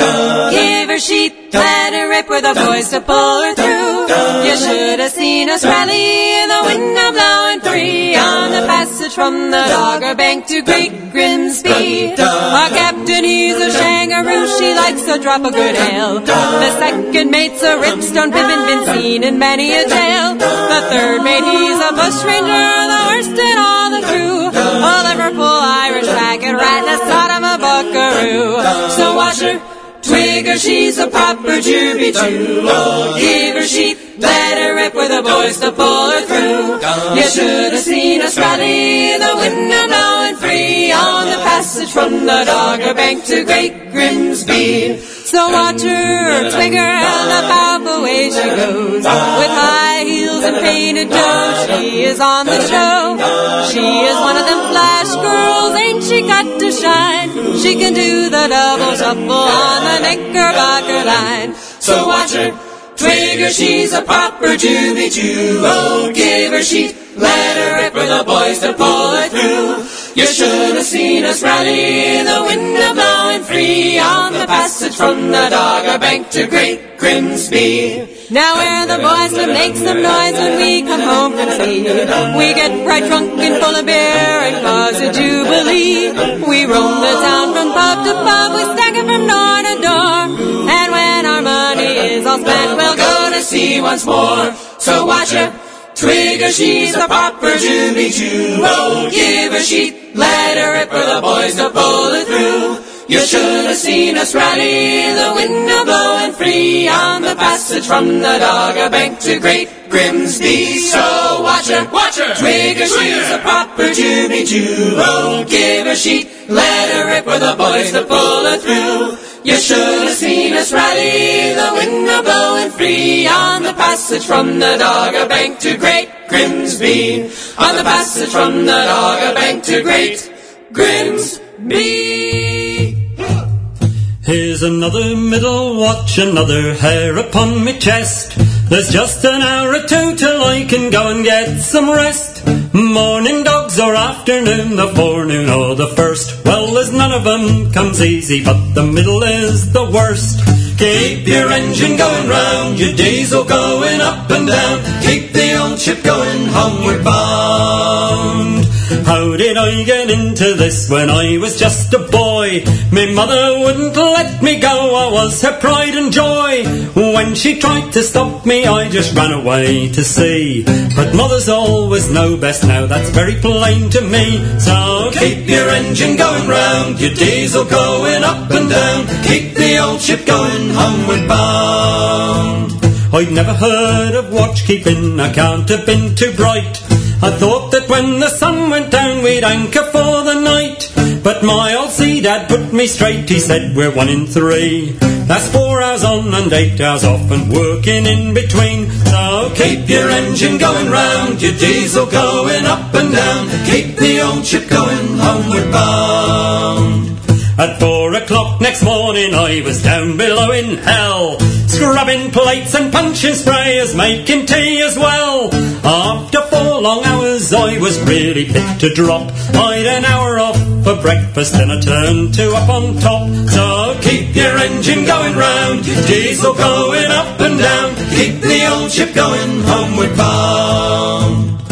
Give her sheet, let her rip with a voice to pull her through. You should have seen us rally, in the wind a blowing free on the passage from the Dogger Bank to Great Grimsby. Our captain, he's a shangaroo, she likes a drop of good ale. The second mate's a ripstone pippin, been seen in many a tale. The third mate, he's a bushranger, the worst in all the crew. A Liverpool Irish packet rat, the sort of a buckaroo. So watch her. Twig her, she's a proper Juby. Oh, give her sheet, let her rip with the boys to pull her through. You should have seen us rally, the wind a blowing free on the passage from the Dogger Bank to Great Grimsby. So watch her, twig her, the way she goes. With high heels and painted toes, she is on the show. She is one of them flash girls, she got to shine? She can do the double shuffle on the Knickerbocker line. So watch her, twig her, she's a proper Juby Jew. Oh, give her sheet, let her rip with the boys to pull her through. You should have seen us rally, the wind blowing free on the passage from the Dogger Bank to Great Grimsby. Now we're the boys that make some noise when we come home from sea. We get right drunk and full of beer and cause a jubilee. We roam the town from pub to pub, we stagger from door to door. And when our money is all spent, we'll go to sea once more. So watch her. Twig she's a proper Juby Jew. Oh, give her sheet, let her rip for the boys to pull her through. You should have seen us rally, the wind a blowing free on the passage from the Dogger Bank to Great Grimsby. So watch her, watch her, twig she's a proper Juby Jew. Oh, give her sheet, let her rip for the boys to pull her through. You should have seen us rally, the wind a blowing free on the passage from the Dogger Bank to Great Grimsby. On the passage from the Dogger Bank to Great Grimsby. Here's another middle watch, another hair upon me chest. There's just an hour or two till I can go and get some rest. Morning dogs or afternoon, the forenoon or the first. Well, there's none of 'em comes easy, but the middle is the worst. Keep your engine going round, your diesel going up and down. Keep the old ship going homeward bound. How did I get into this when I was just a boy? My mother wouldn't let me go, I was her pride and joy. When she tried to stop me, I just ran away to sea. But mothers always know best now, that's very plain to me. So keep your engine going round, your diesel going up and down. Keep the old ship going homeward bound. I'd never heard of watch keeping, I can't have been too bright. I thought that when the sun went down we'd anchor for the night. But my old sea dad put me straight, he said we're one in three. That's four hours on and eight hours off and working in between. So keep your engine going round, your diesel going up and down. Keep the old ship going homeward bound. At four o'clock next morning I was down below in hell Scrubbing plates and punching sprayers, making tea as well. After four long hours I was really fit to drop. I'd an hour off for breakfast and a turn to up on top. So keep your engine going round, diesel going up and down. Keep the old ship going homeward bound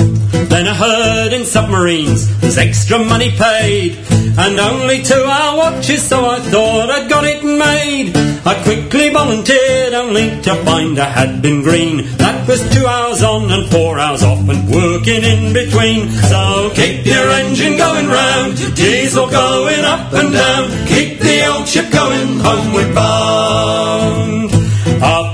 I heard in submarines. There's extra money paid, and only two hour watches, so I thought I'd got it made. I quickly volunteered, only to find I had been green. That was two hours on and four hours off, and working in between. So keep your engine going round, diesel going up and down. Keep the old ship going, homeward bound.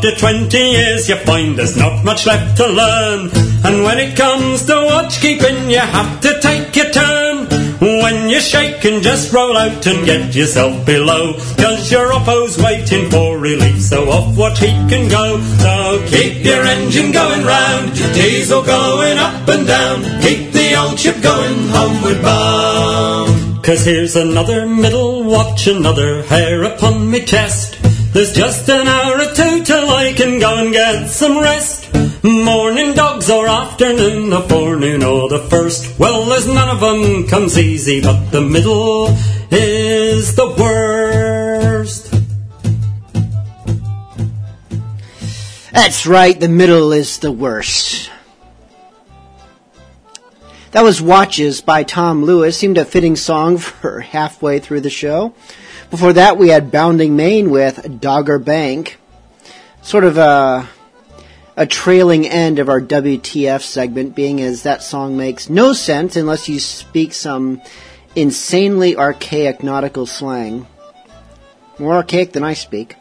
After 20 years, you find there's not much left to learn. And when it comes to watch keeping, you have to take your turn. When you're shaking, just roll out and get yourself below. Cause your oppo's waiting for relief, so off what he can go. So keep your engine going round, your diesel going up and down. Keep the old ship going homeward bound. Cause here's another middle watch, another hair upon me chest. There's just an hour or two till I can go and get some rest. Morning dogs or afternoon, the forenoon or the first. Well, there's none of 'em comes easy, but the middle is the worst. That's right, the middle is the worst. That was Watches by Tom Lewis. Seemed a fitting song for <laughs> halfway through the show. Before that, we had Bounding Main with Dogger Bank. Sort of a, a trailing end of our WTF segment, being as that song makes no sense unless you speak some insanely archaic nautical slang. More archaic than I speak.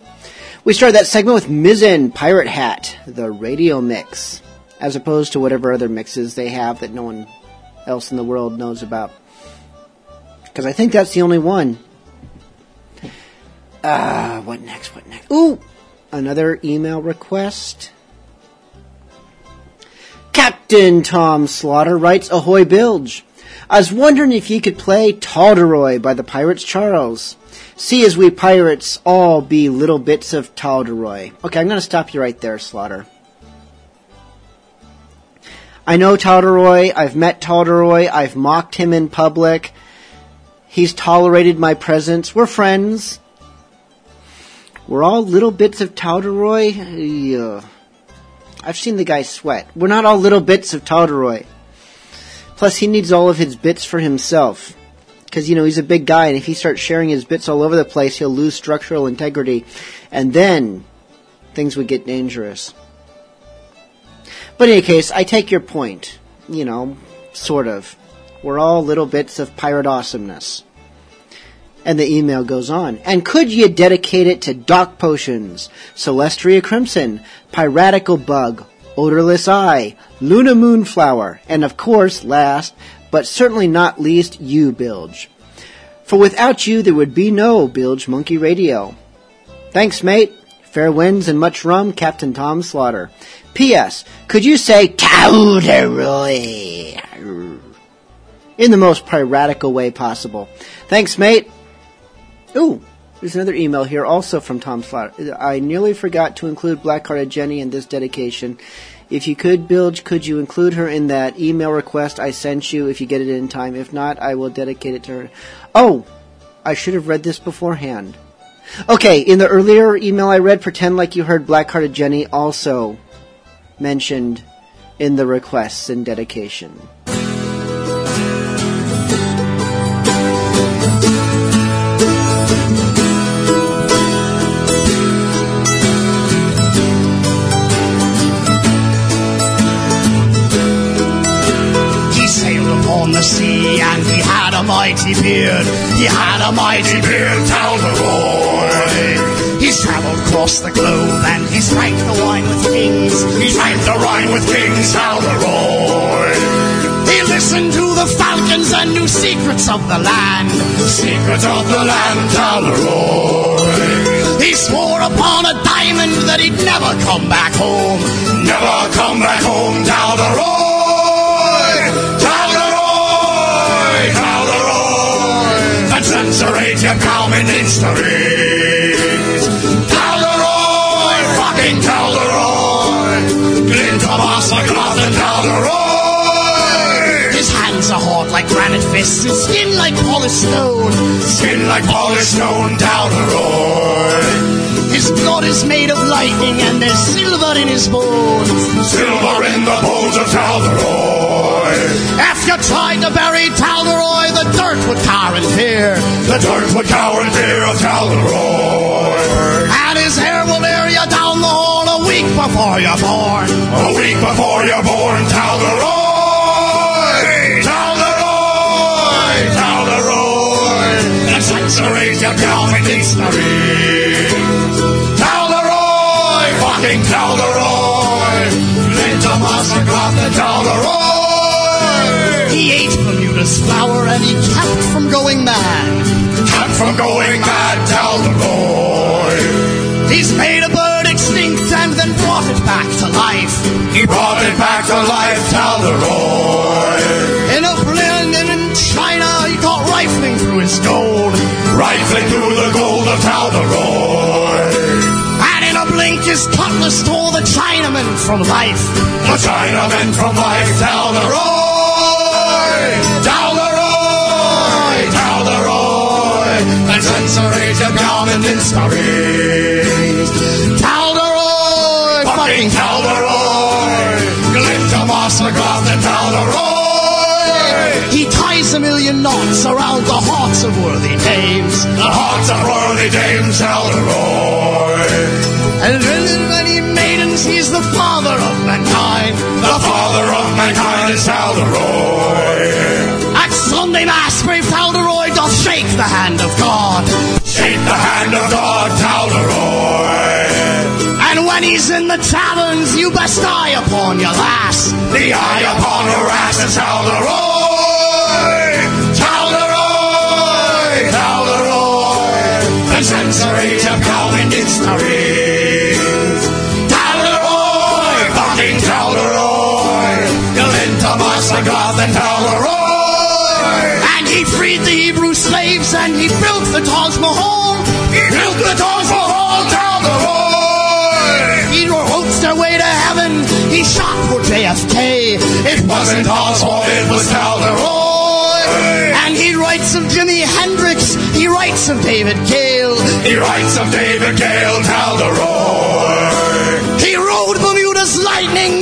We started that segment with Mizzen Pirate Hat, the radio mix, as opposed to whatever other mixes they have that no one else in the world knows about. Because I think that's the only one. Uh, what next? What next? Ooh, another email request. Captain Tom Slaughter writes, Ahoy Bilge. I was wondering if you could play Talderoy by the Pirates Charles. See as we pirates all be little bits of Talderoy. Okay, I'm going to stop you right there, Slaughter. I know Talderoy. I've met Talderoy. I've mocked him in public. He's tolerated my presence. We're friends. We're all little bits of Talderoy. I've seen the guy sweat. We're not all little bits of Talderoy. Plus, he needs all of his bits for himself. Because, you know, he's a big guy, and if he starts sharing his bits all over the place, he'll lose structural integrity. And then, things would get dangerous. But in any case, I take your point. You know, sort of. We're all little bits of pirate awesomeness. And the email goes on. And could you dedicate it to Doc Potions, Celestria Crimson, Piratical Bug, Odorless Eye, Luna Moonflower, and of course, last, but certainly not least, you, Bilge. For without you, there would be no Bilge Monkey Radio. Thanks, mate. Fair winds and much rum, Captain Tom Slaughter. P.S. Could you say Talderoy? In the most piratical way possible. Thanks, mate. Ooh, there's another email here also from Tom Slaughter. I nearly forgot to include Blackhearted Jenny in this dedication. If you could, Bilge, could you include her in that email request I sent you if you get it in time? If not, I will dedicate it to her. Oh, I should have read this beforehand. Okay, in the earlier email I read, pretend like you heard Blackhearted Jenny also mentioned in the requests and dedication. Had a mighty beard. He had a mighty beard, Talderoy. He's travelled across the globe and he's drank the wine with kings. He drank the wine with kings, Talderoy. He listened to the falcons and knew secrets of the land. Secrets of the land, Talderoy. He swore upon a diamond that he'd never come back home. Never come back home, Talderoy. Talderoy, common histories. Talderoy, fucking Talderoy. Glint of Talderoy. His hands are hard like granite fists, his skin like polished stone. Skin like polished stone, Talderoy. His blood is made of lightning and there's silver in his bones. Silver in the bones of Talderoy. If you tried to bury Talderoy, the dirt would cower in fear. The dirt would cower in fear of Talderoy. And his hair will air you down the hall a week before you're born. A week before you're born, Talderoy! The centuries of Calvin history. Talderoy! Fucking Talderoy! Linda Mossacroft and Talderoy! He ate Bermuda's flower and he kept from going mad. Kept from going mad, Talderoy! He's made a bird extinct and then brought it back to life. He brought it back to life, Talderoy! In a in China, he got rifling through his gold. The gold of Talderoy! And in a blink, his cutlass tore the Chinaman from life. The Chinaman from life, Talderoy! Talderoy! Talderoy! And centuries of Calvin history! Talderoy! Fucking Talderoy! Glinta Mossacroft and Talderoy! He ties a million knots around the hearts of worthy dames. The hearts of worthy dames, Talderoy! And in many maidens, he's the father of mankind. The father of mankind is Talderoy! At Sunday Mass, brave Talderoy doth shake the hand of God. Shake the hand of God! And when he's in the taverns, you best eye upon your lass. The eye upon her ass is Talderoy! Galinta Mossacroft and Talderoy! And he freed the Hebrew slaves and he built the Taj Mahal. He built the Taj Mahal, Talderoy! He wrote their way to heaven. He shot for JFK. It wasn't Oswald, it was Talderoy! And he writes of Jimi Hendrix. He writes of David Gale. He writes of David Gale, Talderoy! He rode Bermuda's lightning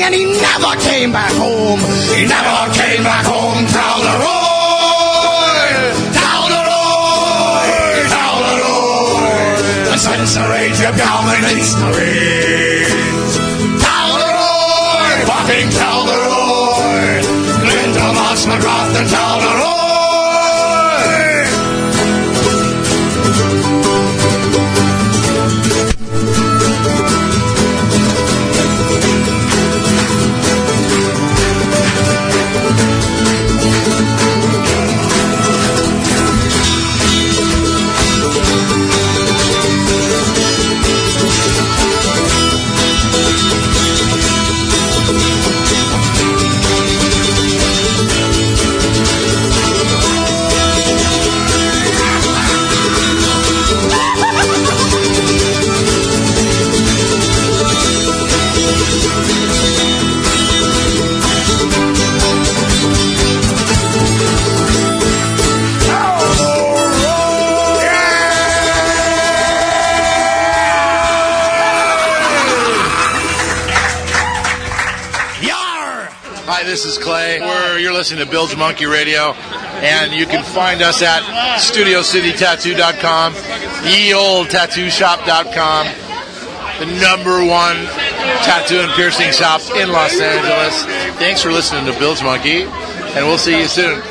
and he never came back home. He never came back home! Talderoy! The centuries of Calvin history! Talderoy! Fucking Talderoy! Linda Moss McGrath and Talderoy! Is Clay. We're, you're listening to Bilge Monkey Radio, and you can find us at StudioCityTattoo.com, YeOldTattooShop.com, the number one tattoo and piercing shop in Los Angeles. Thanks for listening to Bilge Monkey, and we'll see you soon.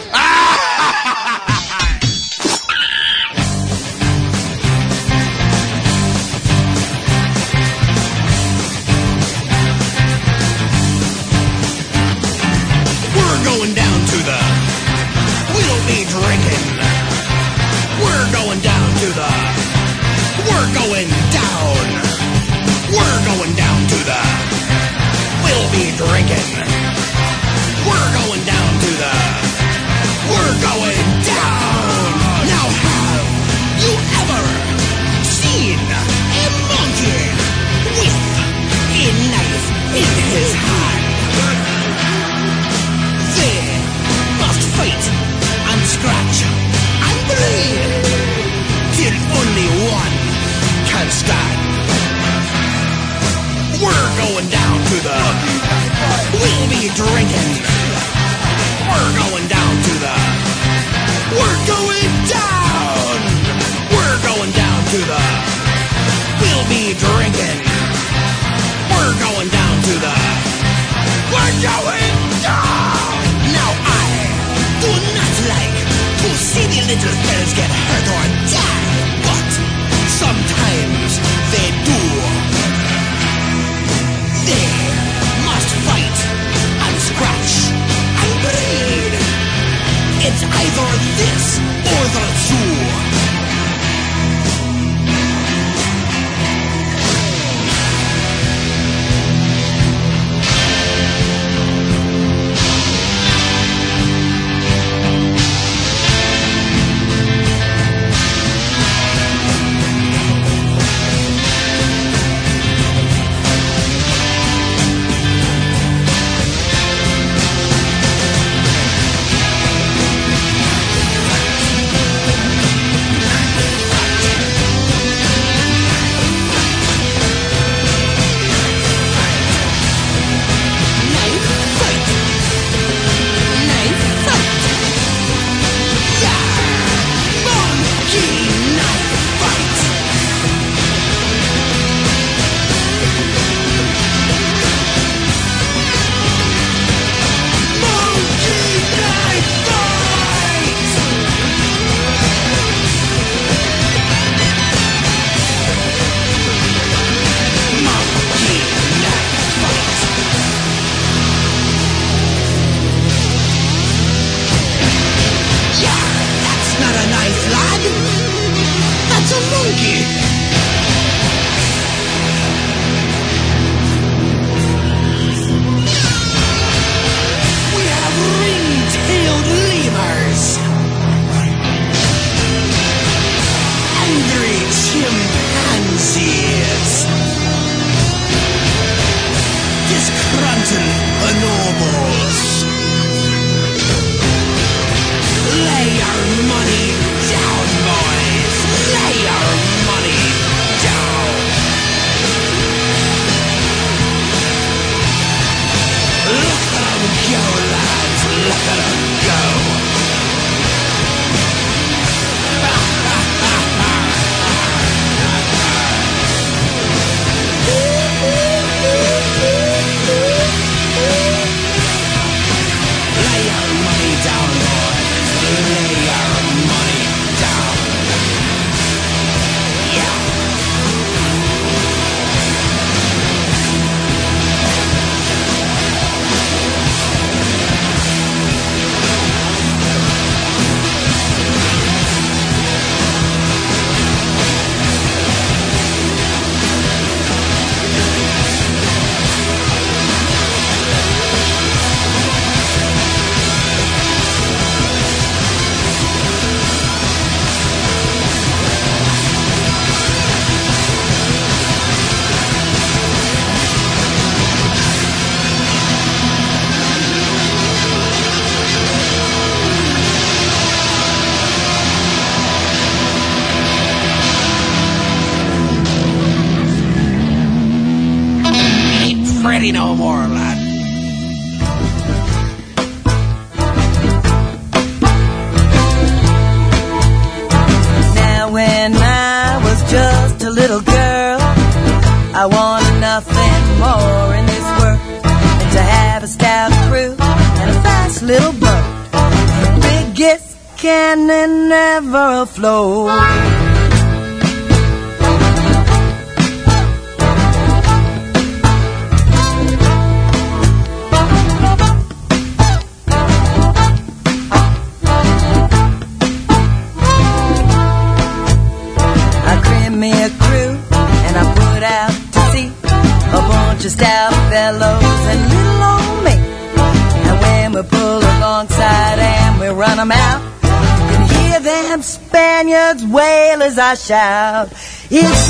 shout. It's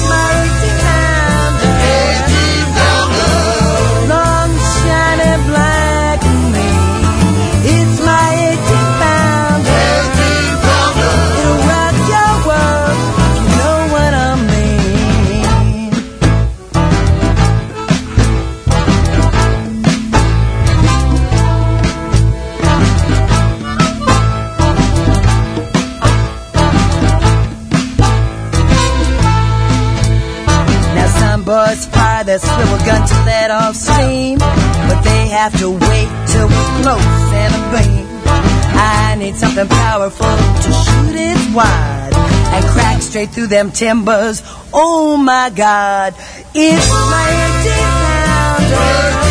try their swivel gun to let off steam, but they have to wait till we're close and a beam. I need something powerful to shoot it wide and crack straight through them timbers. Oh my God, it's my empty.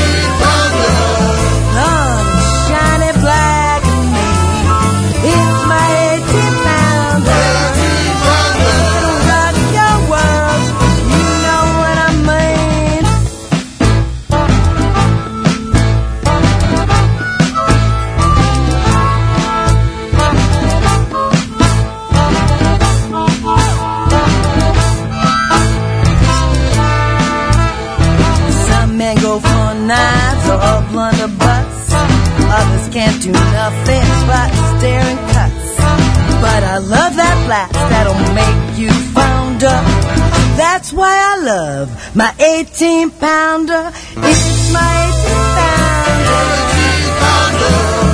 flats that'll make you founder. That's why I love my 18 pounder. It's my 18 pounder. 18 pounder.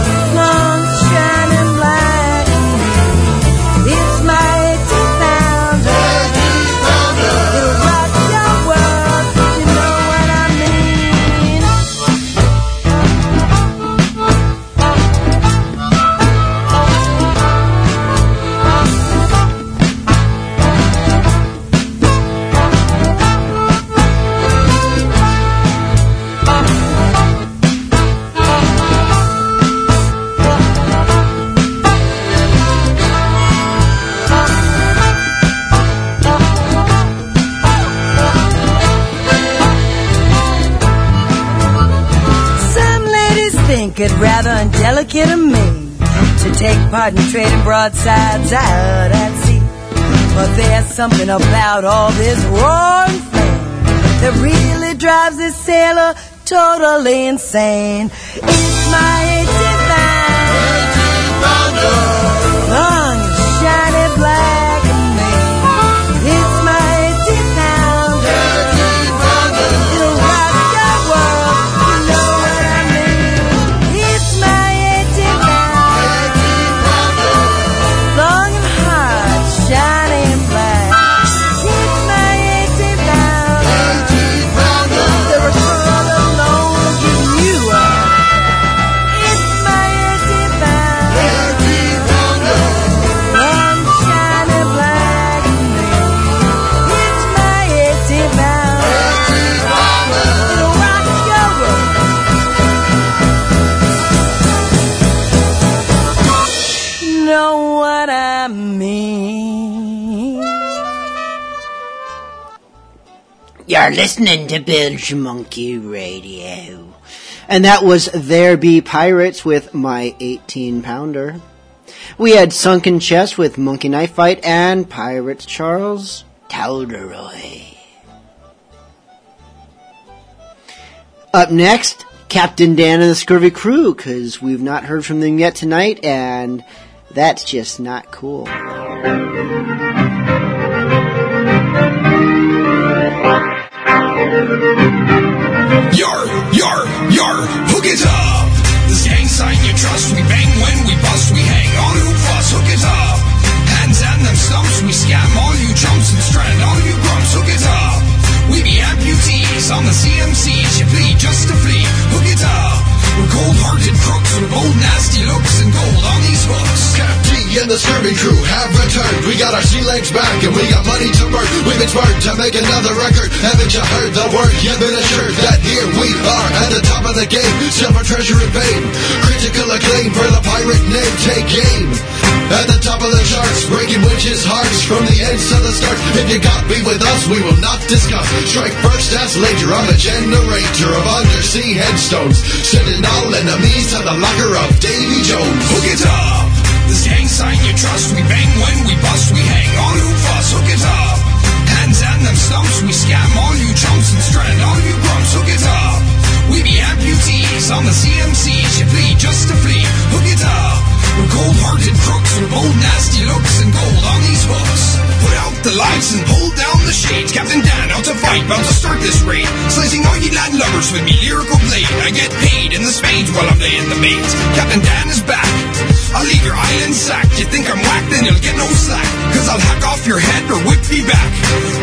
Rather indelicate of me to take part in trading broadsides out at sea. But there's something about all this roaring flame that really drives this sailor totally insane. It's my 18th You're listening to Bilge Monkey Radio. And that was There Be Pirates with My 18 Pounder. We had Sunken Chest with Monkey Knife Fight and Pirates Charles Talderoy. Up next, Captain Dan and the Scurvy Crew, because we've not heard from them yet tonight, and that's just not cool. Yar, yar, yar, hook it up. This gang sign you trust. We bang when we bust. We hang on who fuss. Hook it up. Hands and them stumps. We scam all you chumps and strand all you grumps. Hook it up. We be amputees on the CMCs. You plead just to flee. Hook it up. We're cold-hearted crooks with old nasty looks and gold on these hooks. And the scurvy crew have returned. We got our sea legs back and we got money to burn. We've been spurred to make another record. Haven't you heard the word? You've been assured that here we are at the top of the game. Silver treasure and fame. Critical acclaim for the pirate name. Take aim. At the top of the charts, breaking witches' hearts from the ends to the start. If you got be with us, we will not discuss. Strike first, ask later. I'm a generator of undersea headstones, sending all enemies to the locker of Davy Jones. Hook it up. This gang sign you trust. We bang when we bust. We hang on who fuss. Hook it up. Hands and them stumps. We scam all you chumps and strand all you grumps. Hook it up. We be amputees on the CMCs. You plead just to flee. Hook it up. Cold-hearted crooks with old nasty looks and gold on these hooks. Put out the lights and pull down the shades. Captain Dan out to fight, about to start this raid. Slicing all you lad lovers with me lyrical blade. I get paid in the spades while I'm laying the mates. Captain Dan is back. I'll leave your island sacked. You think I'm whacked, then you'll get no slack. Cause I'll hack off your head or whip me back.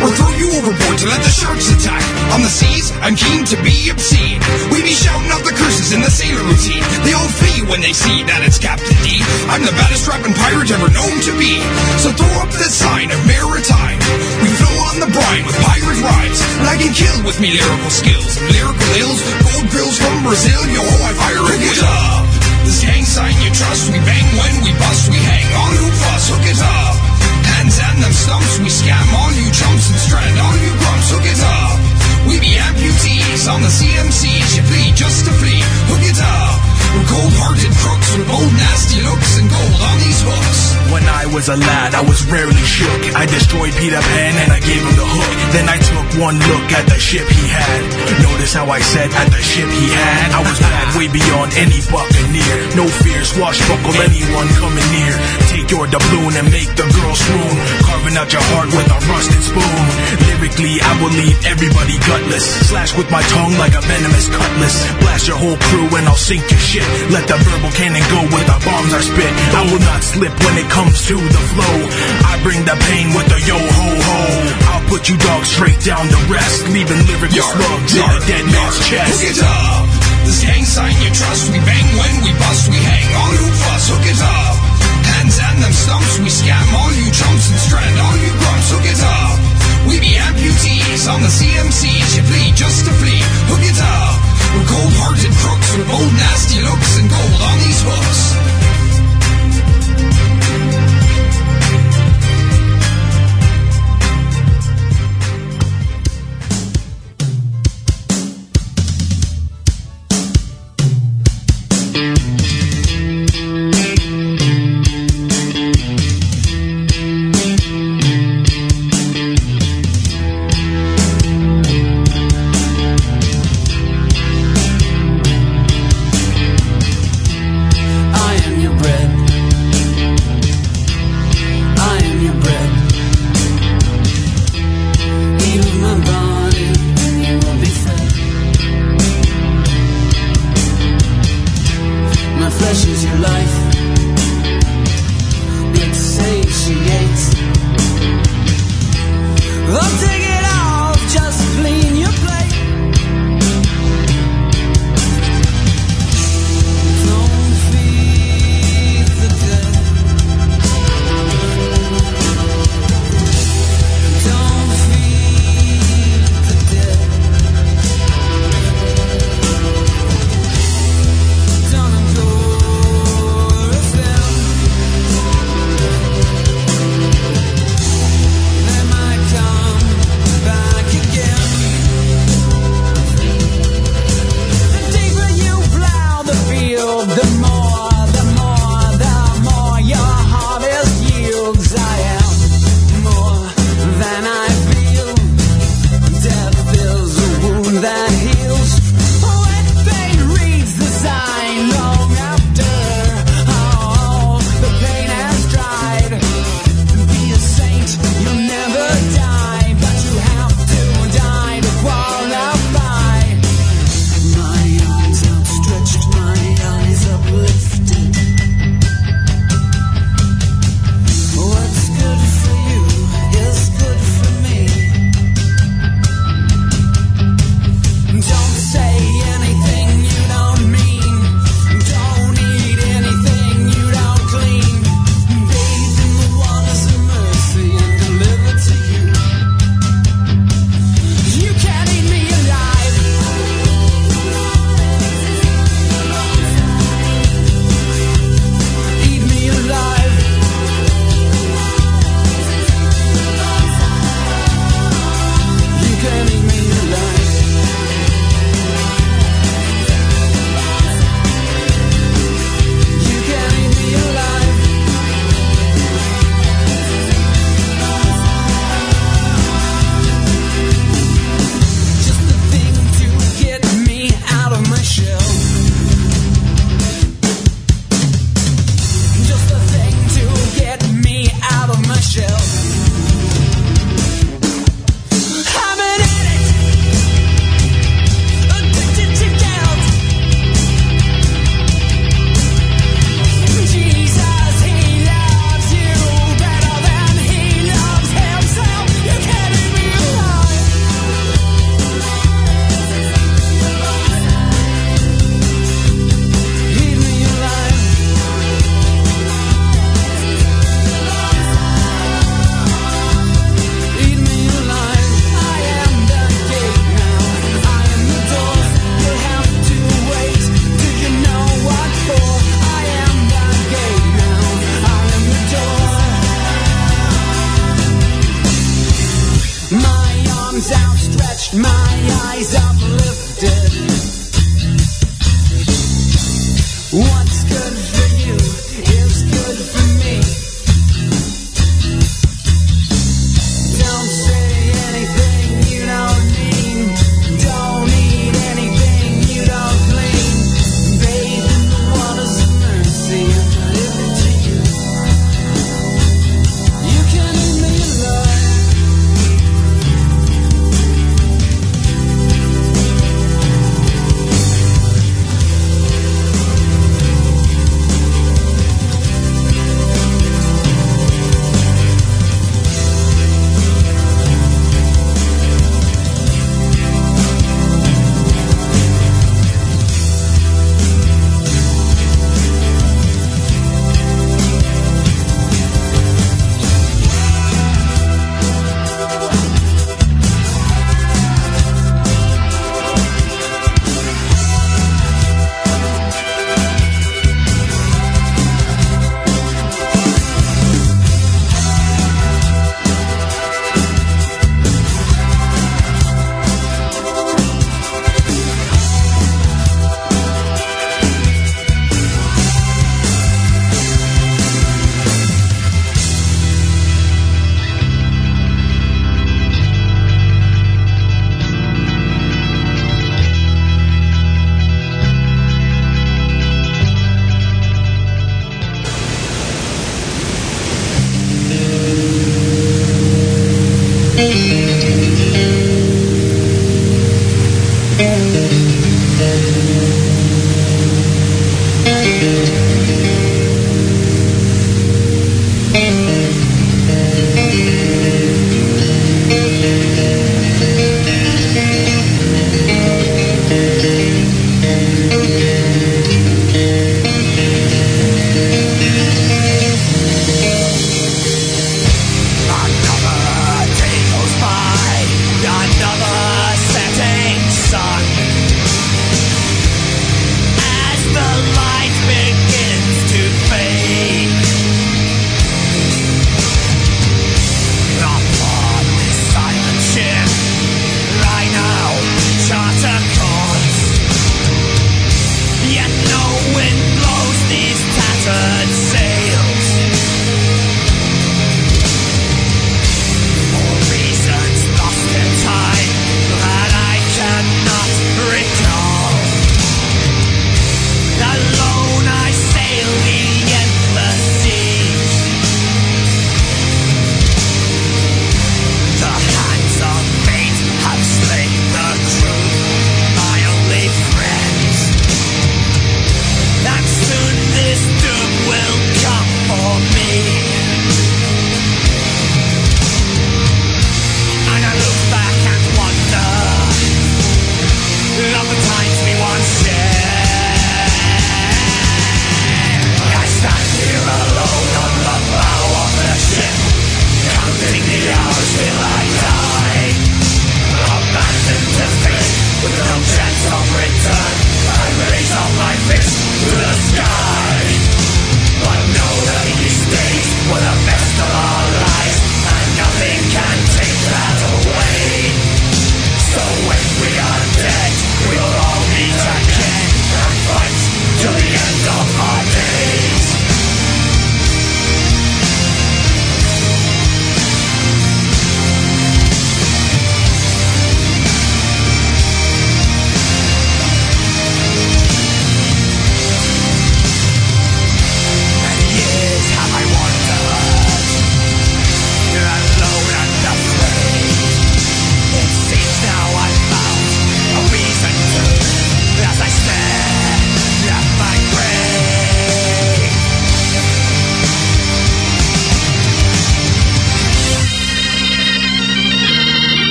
Or throw you overboard to let the sharks attack. On the seas, I'm keen to be obscene. We be shouting out the curses in the sailor routine. They all flee when they see that it's Captain D. I'm the baddest rapping pirate ever known to be. So throw up the sign of maritime. We flow on the brine with pirate rhymes. And I can kill with me lyrical skills. Lyrical ills, gold grills from Brazil. Yo, I fire a it up. This gang sign you trust. We bang when we bust. We hang on who fuss. Hook it up. Hands and them stumps. We scam all you chumps and strand all you grumps. Hook it up. We be amputees on the CMCs. You plead just to flee. Hook it up. We're cold-hearted crooks with old nasty looks and gold on these hooks. When I was a lad, I was rarely shook. I destroyed Peter Pan and I gave him the hook. Then I took one look at the ship he had. Notice how I said at the ship he had. I was bad way beyond any buccaneer. No fear, swashbuckle anyone coming near. Take your doubloon and make the girl swoon. Carving out your heart with a rusted spoon. Lyrically, I will leave everybody gutless. Slash with my tongue like a venomous cutlass. Blast your whole crew and I'll sink your shit. Let the verbal cannon go with the bombs I spit. I will not slip when it comes to the flow. I bring the pain with the yo ho ho. I'll put you dogs straight down the rest, leaving lyrical slugs in a dead man's chest. Hook it up. This gang sign you trust. We bang when we bust. We hang on who fuss. Hook it up. Hands and them stumps. We scam all you chumps and strand all you grumps. Hook it up. We be amputees on the CMCs. You plead just to flee. Hook it up. We're cold-hearted crooks with old nasty looks and gold on these hooks.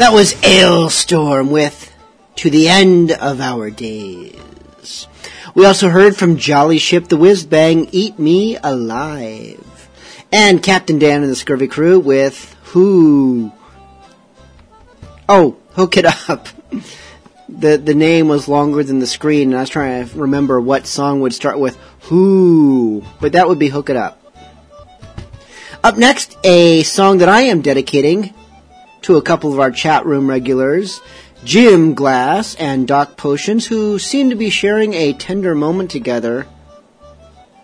That was Alestorm with To the End of Our Days. We also heard from Jolly Ship the Whiz Bang Eat Me Alive. And Captain Dan and the Scurvy Crew with Who. Oh, Hook It Up. <laughs> The, the name was longer than the screen, and I was trying to remember what song would start with Who. But that would be Hook It Up. Up next, a song that I am dedicating to a couple of our chat room regulars, Jim Glass and Doc Potions, who seem to be sharing a tender moment together.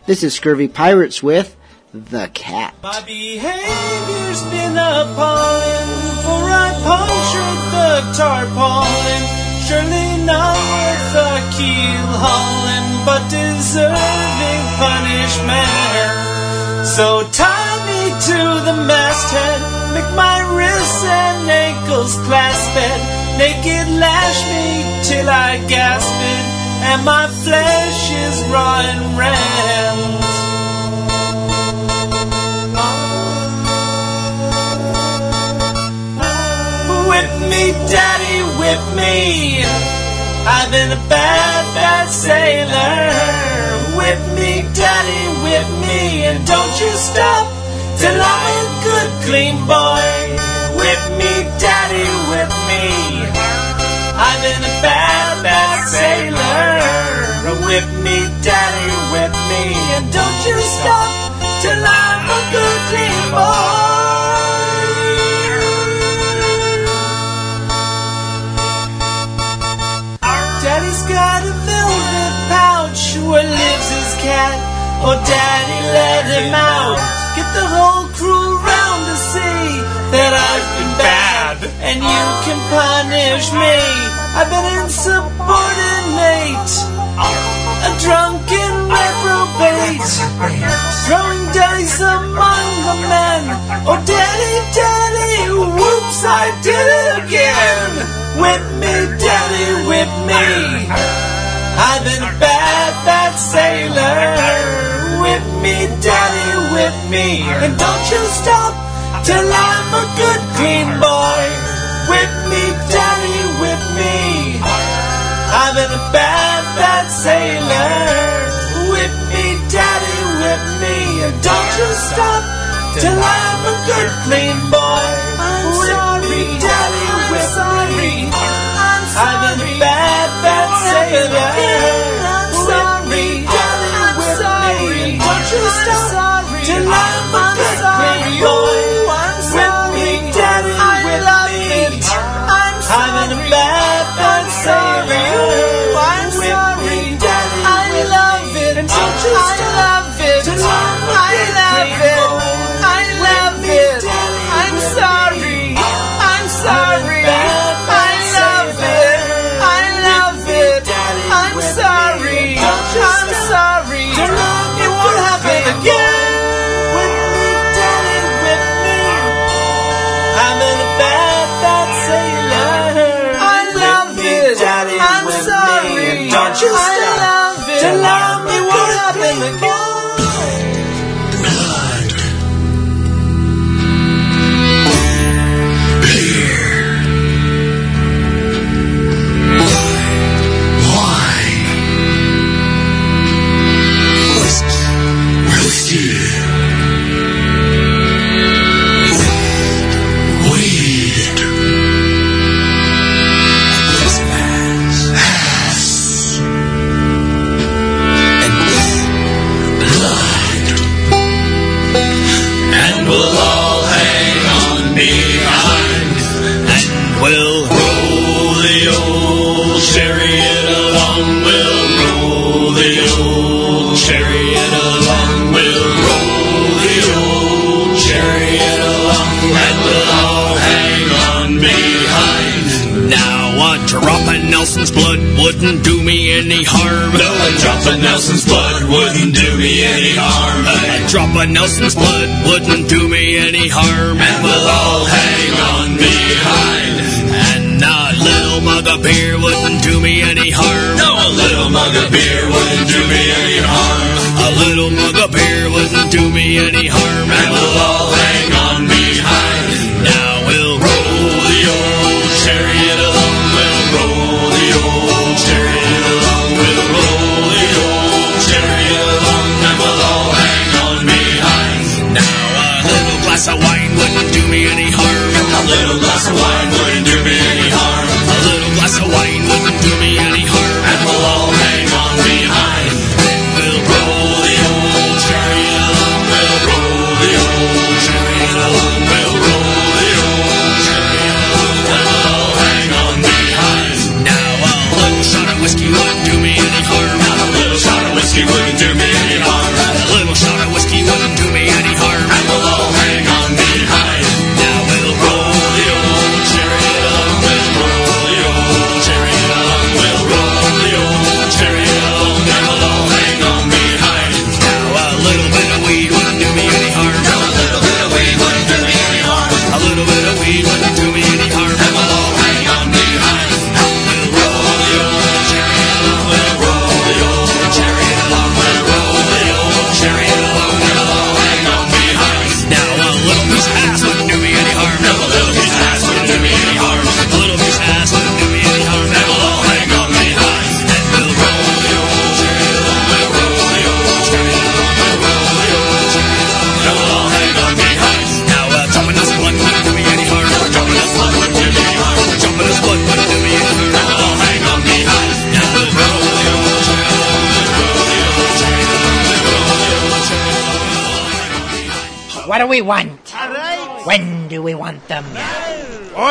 This is Scurvy Pirates with The Cat. My behavior's been appalling, for I punctured the tarpaulin. Surely not worth a keel hauling, but deserving punishment. So tie me to the masthead, make my wrists and ankles clasp it, naked lash me till I gasp it, and my flesh is raw and rent. Whip me, daddy, whip me. I've been a bad, bad sailor. Whip me, daddy, whip me, and don't you stop clean boy. Whip me, daddy, whip me. I've been a bad, bad sailor. Whip me, daddy, whip me, and don't you stop till I'm a good, clean boy. Daddy's got a velvet pouch where lives his cat. Oh, Daddy, let him out. Get the whole crew I've been bad, and you can punish me. I've been insubordinate, a drunken reprobate, throwing dice among the men. Oh, Daddy, Daddy, whoops, I did it again. Whip me, Daddy, whip me. I've been a bad, bad sailor. Whip me, Daddy, whip me. And don't you stop till I'm a good, clean boy. Whip me, Daddy, whip me. I've been a bad, bad sailor. Whip me, Daddy, whip me. And don't you stop till I'm a good, clean boy. I'm sorry, Daddy, whip me. I've been a bad, bad sailor. I'm sorry, Daddy, whip me. Don't you stop till I'm a good, clean boy. Nelson's blood wouldn't do me any harm. No, a drop of Nelson's blood wouldn't do me any harm. A drop of Nelson's blood wouldn't do me any harm. And we'll all hang on behind. And a little mug of beer wouldn't do me any harm. No, a little mug of beer wouldn't do me any harm. A little mug of beer wouldn't do me any harm.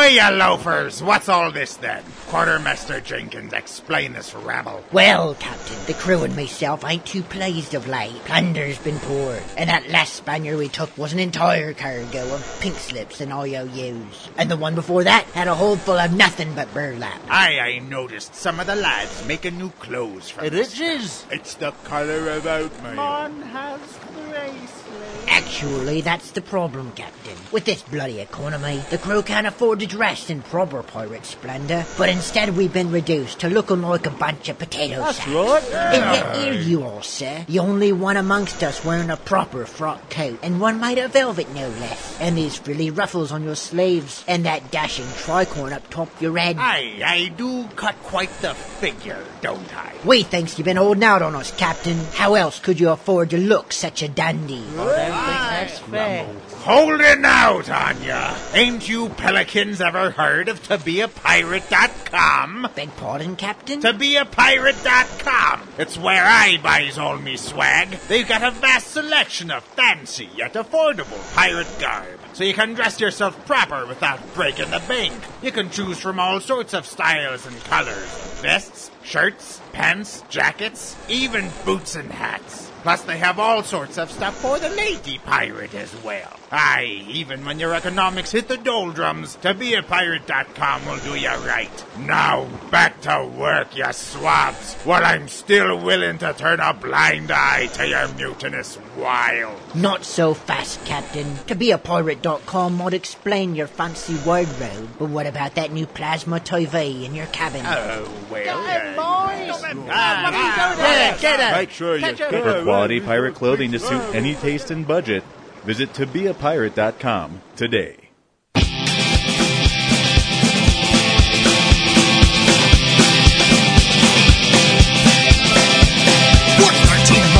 Oi, you loafers! What's all this then? Quartermaster Jenkins, explain this rabble. Well, Captain, the crew and myself ain't too pleased of late. Plunder's been poured, and that last Spaniard we took was an entire cargo of pink slips and IOUs. And the one before that had a hold full of nothing but burlap. Aye, I noticed some of the lads making new clothes from It is. It's the colour of oatmeal. Man has bracelet. Actually, that's the problem, Captain. With this bloody economy, the crew can't afford to dress in proper pirate splendor, but instead we've been reduced to looking like a bunch of potato That's sacks. right. And yet here you are, sir. The only one amongst us wearing a proper frock coat, and one made of velvet no less. And these frilly ruffles on your sleeves, and that dashing tricorn up top your head. Aye, I do cut quite the figure, don't I? We thinks you've been holding out on us, Captain. How else could you afford to look such a dandy? That's fair. Holding out on ya. Ain't you pelicans ever heard of tobeapirate.com? Beg pardon, Captain? Tobeapirate.com. It's where I buys all me swag. They've got a vast selection of fancy yet affordable pirate garb. So you can dress yourself proper without breaking the bank. You can choose from all sorts of styles and colors. Vests, shirts, pants, jackets, even boots and hats. Plus, they have all sorts of stuff for the lady pirate as well. Aye, even when your economics hit the doldrums, tobeapirate.com will do you right. Now, back to work, you swabs, while I'm still willing to turn a blind eye to your mutinous wiles. Not so fast, Captain. ToBeAPirate.com might explain your fancy wardrobe, but what about that new plasma TV in your cabin? Oh, well, ah, Make sure you Get good For quality pirate clothing to suit any taste and budget, visit tobeapirate.com today. Work 13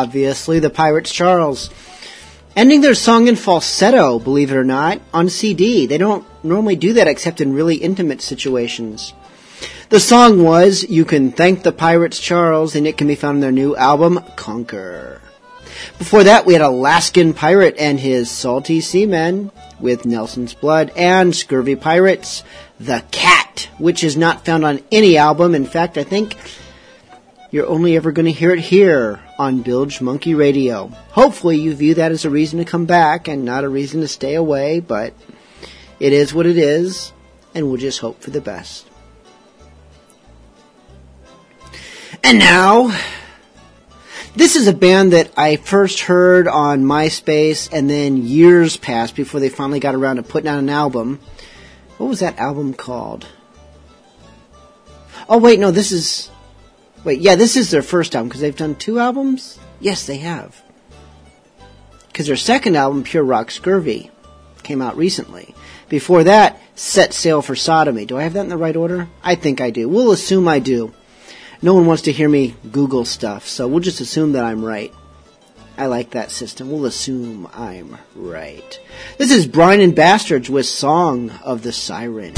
obviously the Pirates Charles. Ending their song in falsetto, believe it or not, on CD. They don't normally do that except in really intimate situations. The song was You Can Thank the Pirates Charles, and it can be found in their new album, Conquer. Before that, we had Alaskan Pirate and his Salty Seamen with Nelson's Blood and Scurvy Pirates, The Cat, which is not found on any album. In fact, I think you're only ever going to hear it here on Bilge Monkey Radio. Hopefully, you view that as a reason to come back and not a reason to stay away, but it is what it is, and we'll just hope for the best. And now, this is a band that I first heard on MySpace, and then years passed before they finally got around to putting out an album. What was that album called? Oh, wait, no, this is. Wait, yeah, this is their first album because they've done two albums? Yes, they have. Because their second album, Pure Rock Scurvy, came out recently. Before that, Set Sail for Sodomy. Do I have that in the right order? I think I do. We'll assume I do. No one wants to hear me Google stuff, so we'll just assume that I'm right. I like that system. We'll assume I'm right. This is Brian and Bastards with Song of the Siren.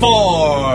four.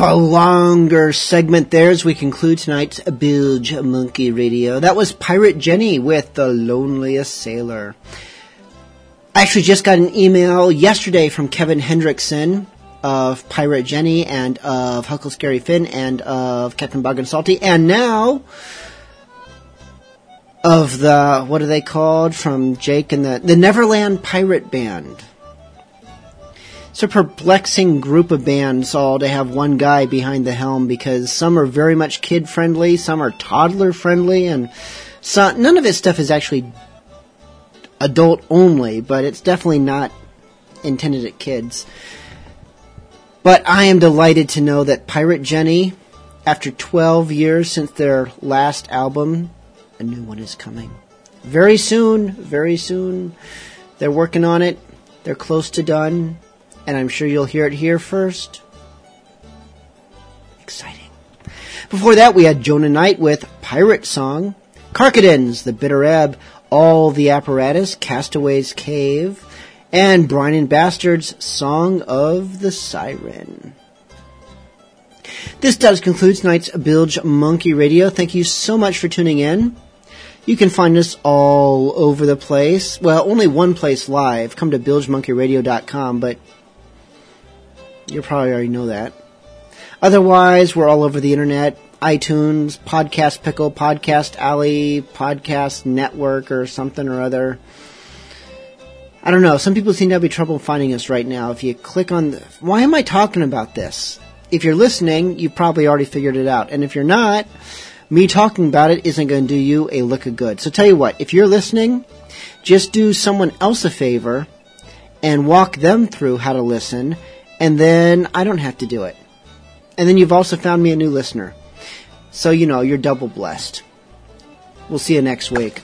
of a longer segment there as we conclude tonight's Bilge Monkey Radio. That was Pirate Jenny with The Loneliest Sailor. I actually just got an email yesterday from Kevin Hendrickson of Pirate Jenny and of Huckle Scary Finn and of Captain Bogg and Salty and now of the, what are they called, from Jake and the, the Neverland Pirate Band. It's a perplexing group of bands all to have one guy behind the helm because some are very much kid friendly, some are toddler friendly, and some, none of his stuff is actually adult only, but it's definitely not intended at kids. But I am delighted to know that Pirate Jenny, after 12 years since their last album, a new one is coming. Very soon, very soon. They're working on it. They're close to done. And I'm sure you'll hear it here first. Exciting. Before that, we had Jonah Knight with Pirate Song, Karkadens, The Bitter Ebb, All the Apparatus, Castaway's Cave, and Brian and Bastard's Song of the Siren. This does conclude tonight's Bilge Monkey Radio. Thank you so much for tuning in. You can find us all over the place. Well, only one place live. Come to bilgemonkeyradio.com, but you probably already know that. Otherwise, we're all over the internet. iTunes, Podcast Pickle, Podcast Alley, Podcast Network, or something or other. I don't know. Some people seem to have trouble finding us right now. If you click on, the, why am I talking about this? If you're listening, you probably already figured it out. And if you're not, me talking about it isn't going to do you a lick of good. So tell you what, if you're listening, just do someone else a favor and walk them through how to listen, and then I don't have to do it. And then you've also found me a new listener. So, you know, you're double blessed. We'll see you next week.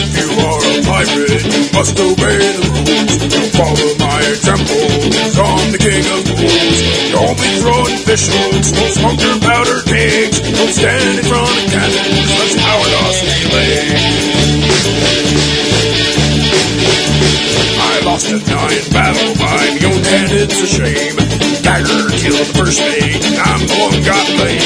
If you are a pirate, you must obey the rules. Don't follow my example, I'm the king of fools. Don't be throwing fish hooks, don't smoke your powder kegs. Don't stand in front of cannons, it lost me leg. I lost a giant battle by my own hand, it's a shame. Dagger killed the first mate, I'm the one got laid.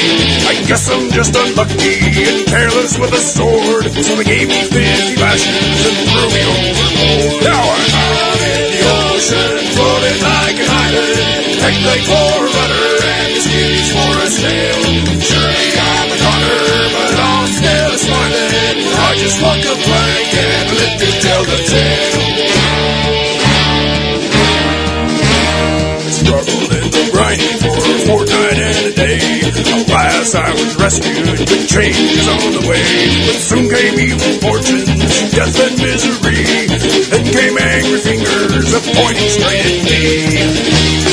I guess I'm just unlucky and careless with a sword, so they gave me 50 lashes and threw me overboard. Now I'm out in the ocean, floating like an island. Take the for a rudder and the skis for a sail. Surely I'm a goner, but I'm still smiling. I just walk a plank and to tell the tale. Fortnight and a day. Alas, I was rescued, but change is on the way. But soon came evil fortunes, death and misery. Then came angry fingers, a pointing straight at me.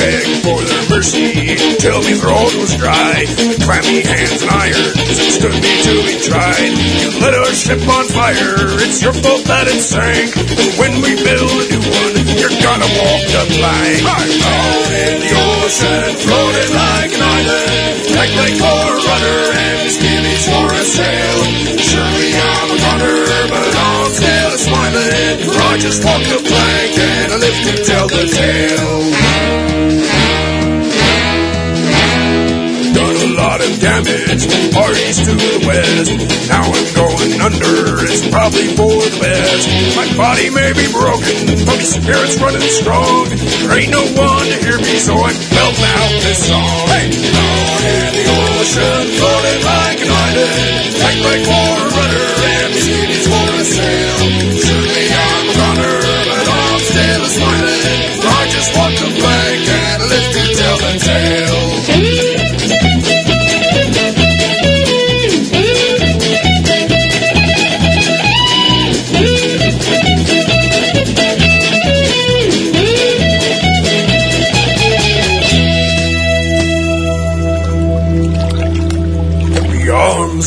Begged for their mercy, till me throat was dry. Clammy hands and irons, it stood me to be tried. You lit our ship on fire, it's your fault that it sank. And when we build a new one, you're gonna walk the plank. I'm out in the ocean, floating like an island. Like for a rudder and skimmies for a sail. Surely I'm a gunner, but I'm still smiling. Just walk the plank and I live to tell the tale. Damage, parties to the west. Now I'm going under, it's probably for the best. My body may be broken, but my spirit's running strong. There ain't no one to hear me, so I'm belting out this song. Hey! Out in the ocean, floating like an island. Like for a rudder, and the is for a sail. Surely I'm a gunner, but I'm still smiling. I just walk the plank and live to tell the tale.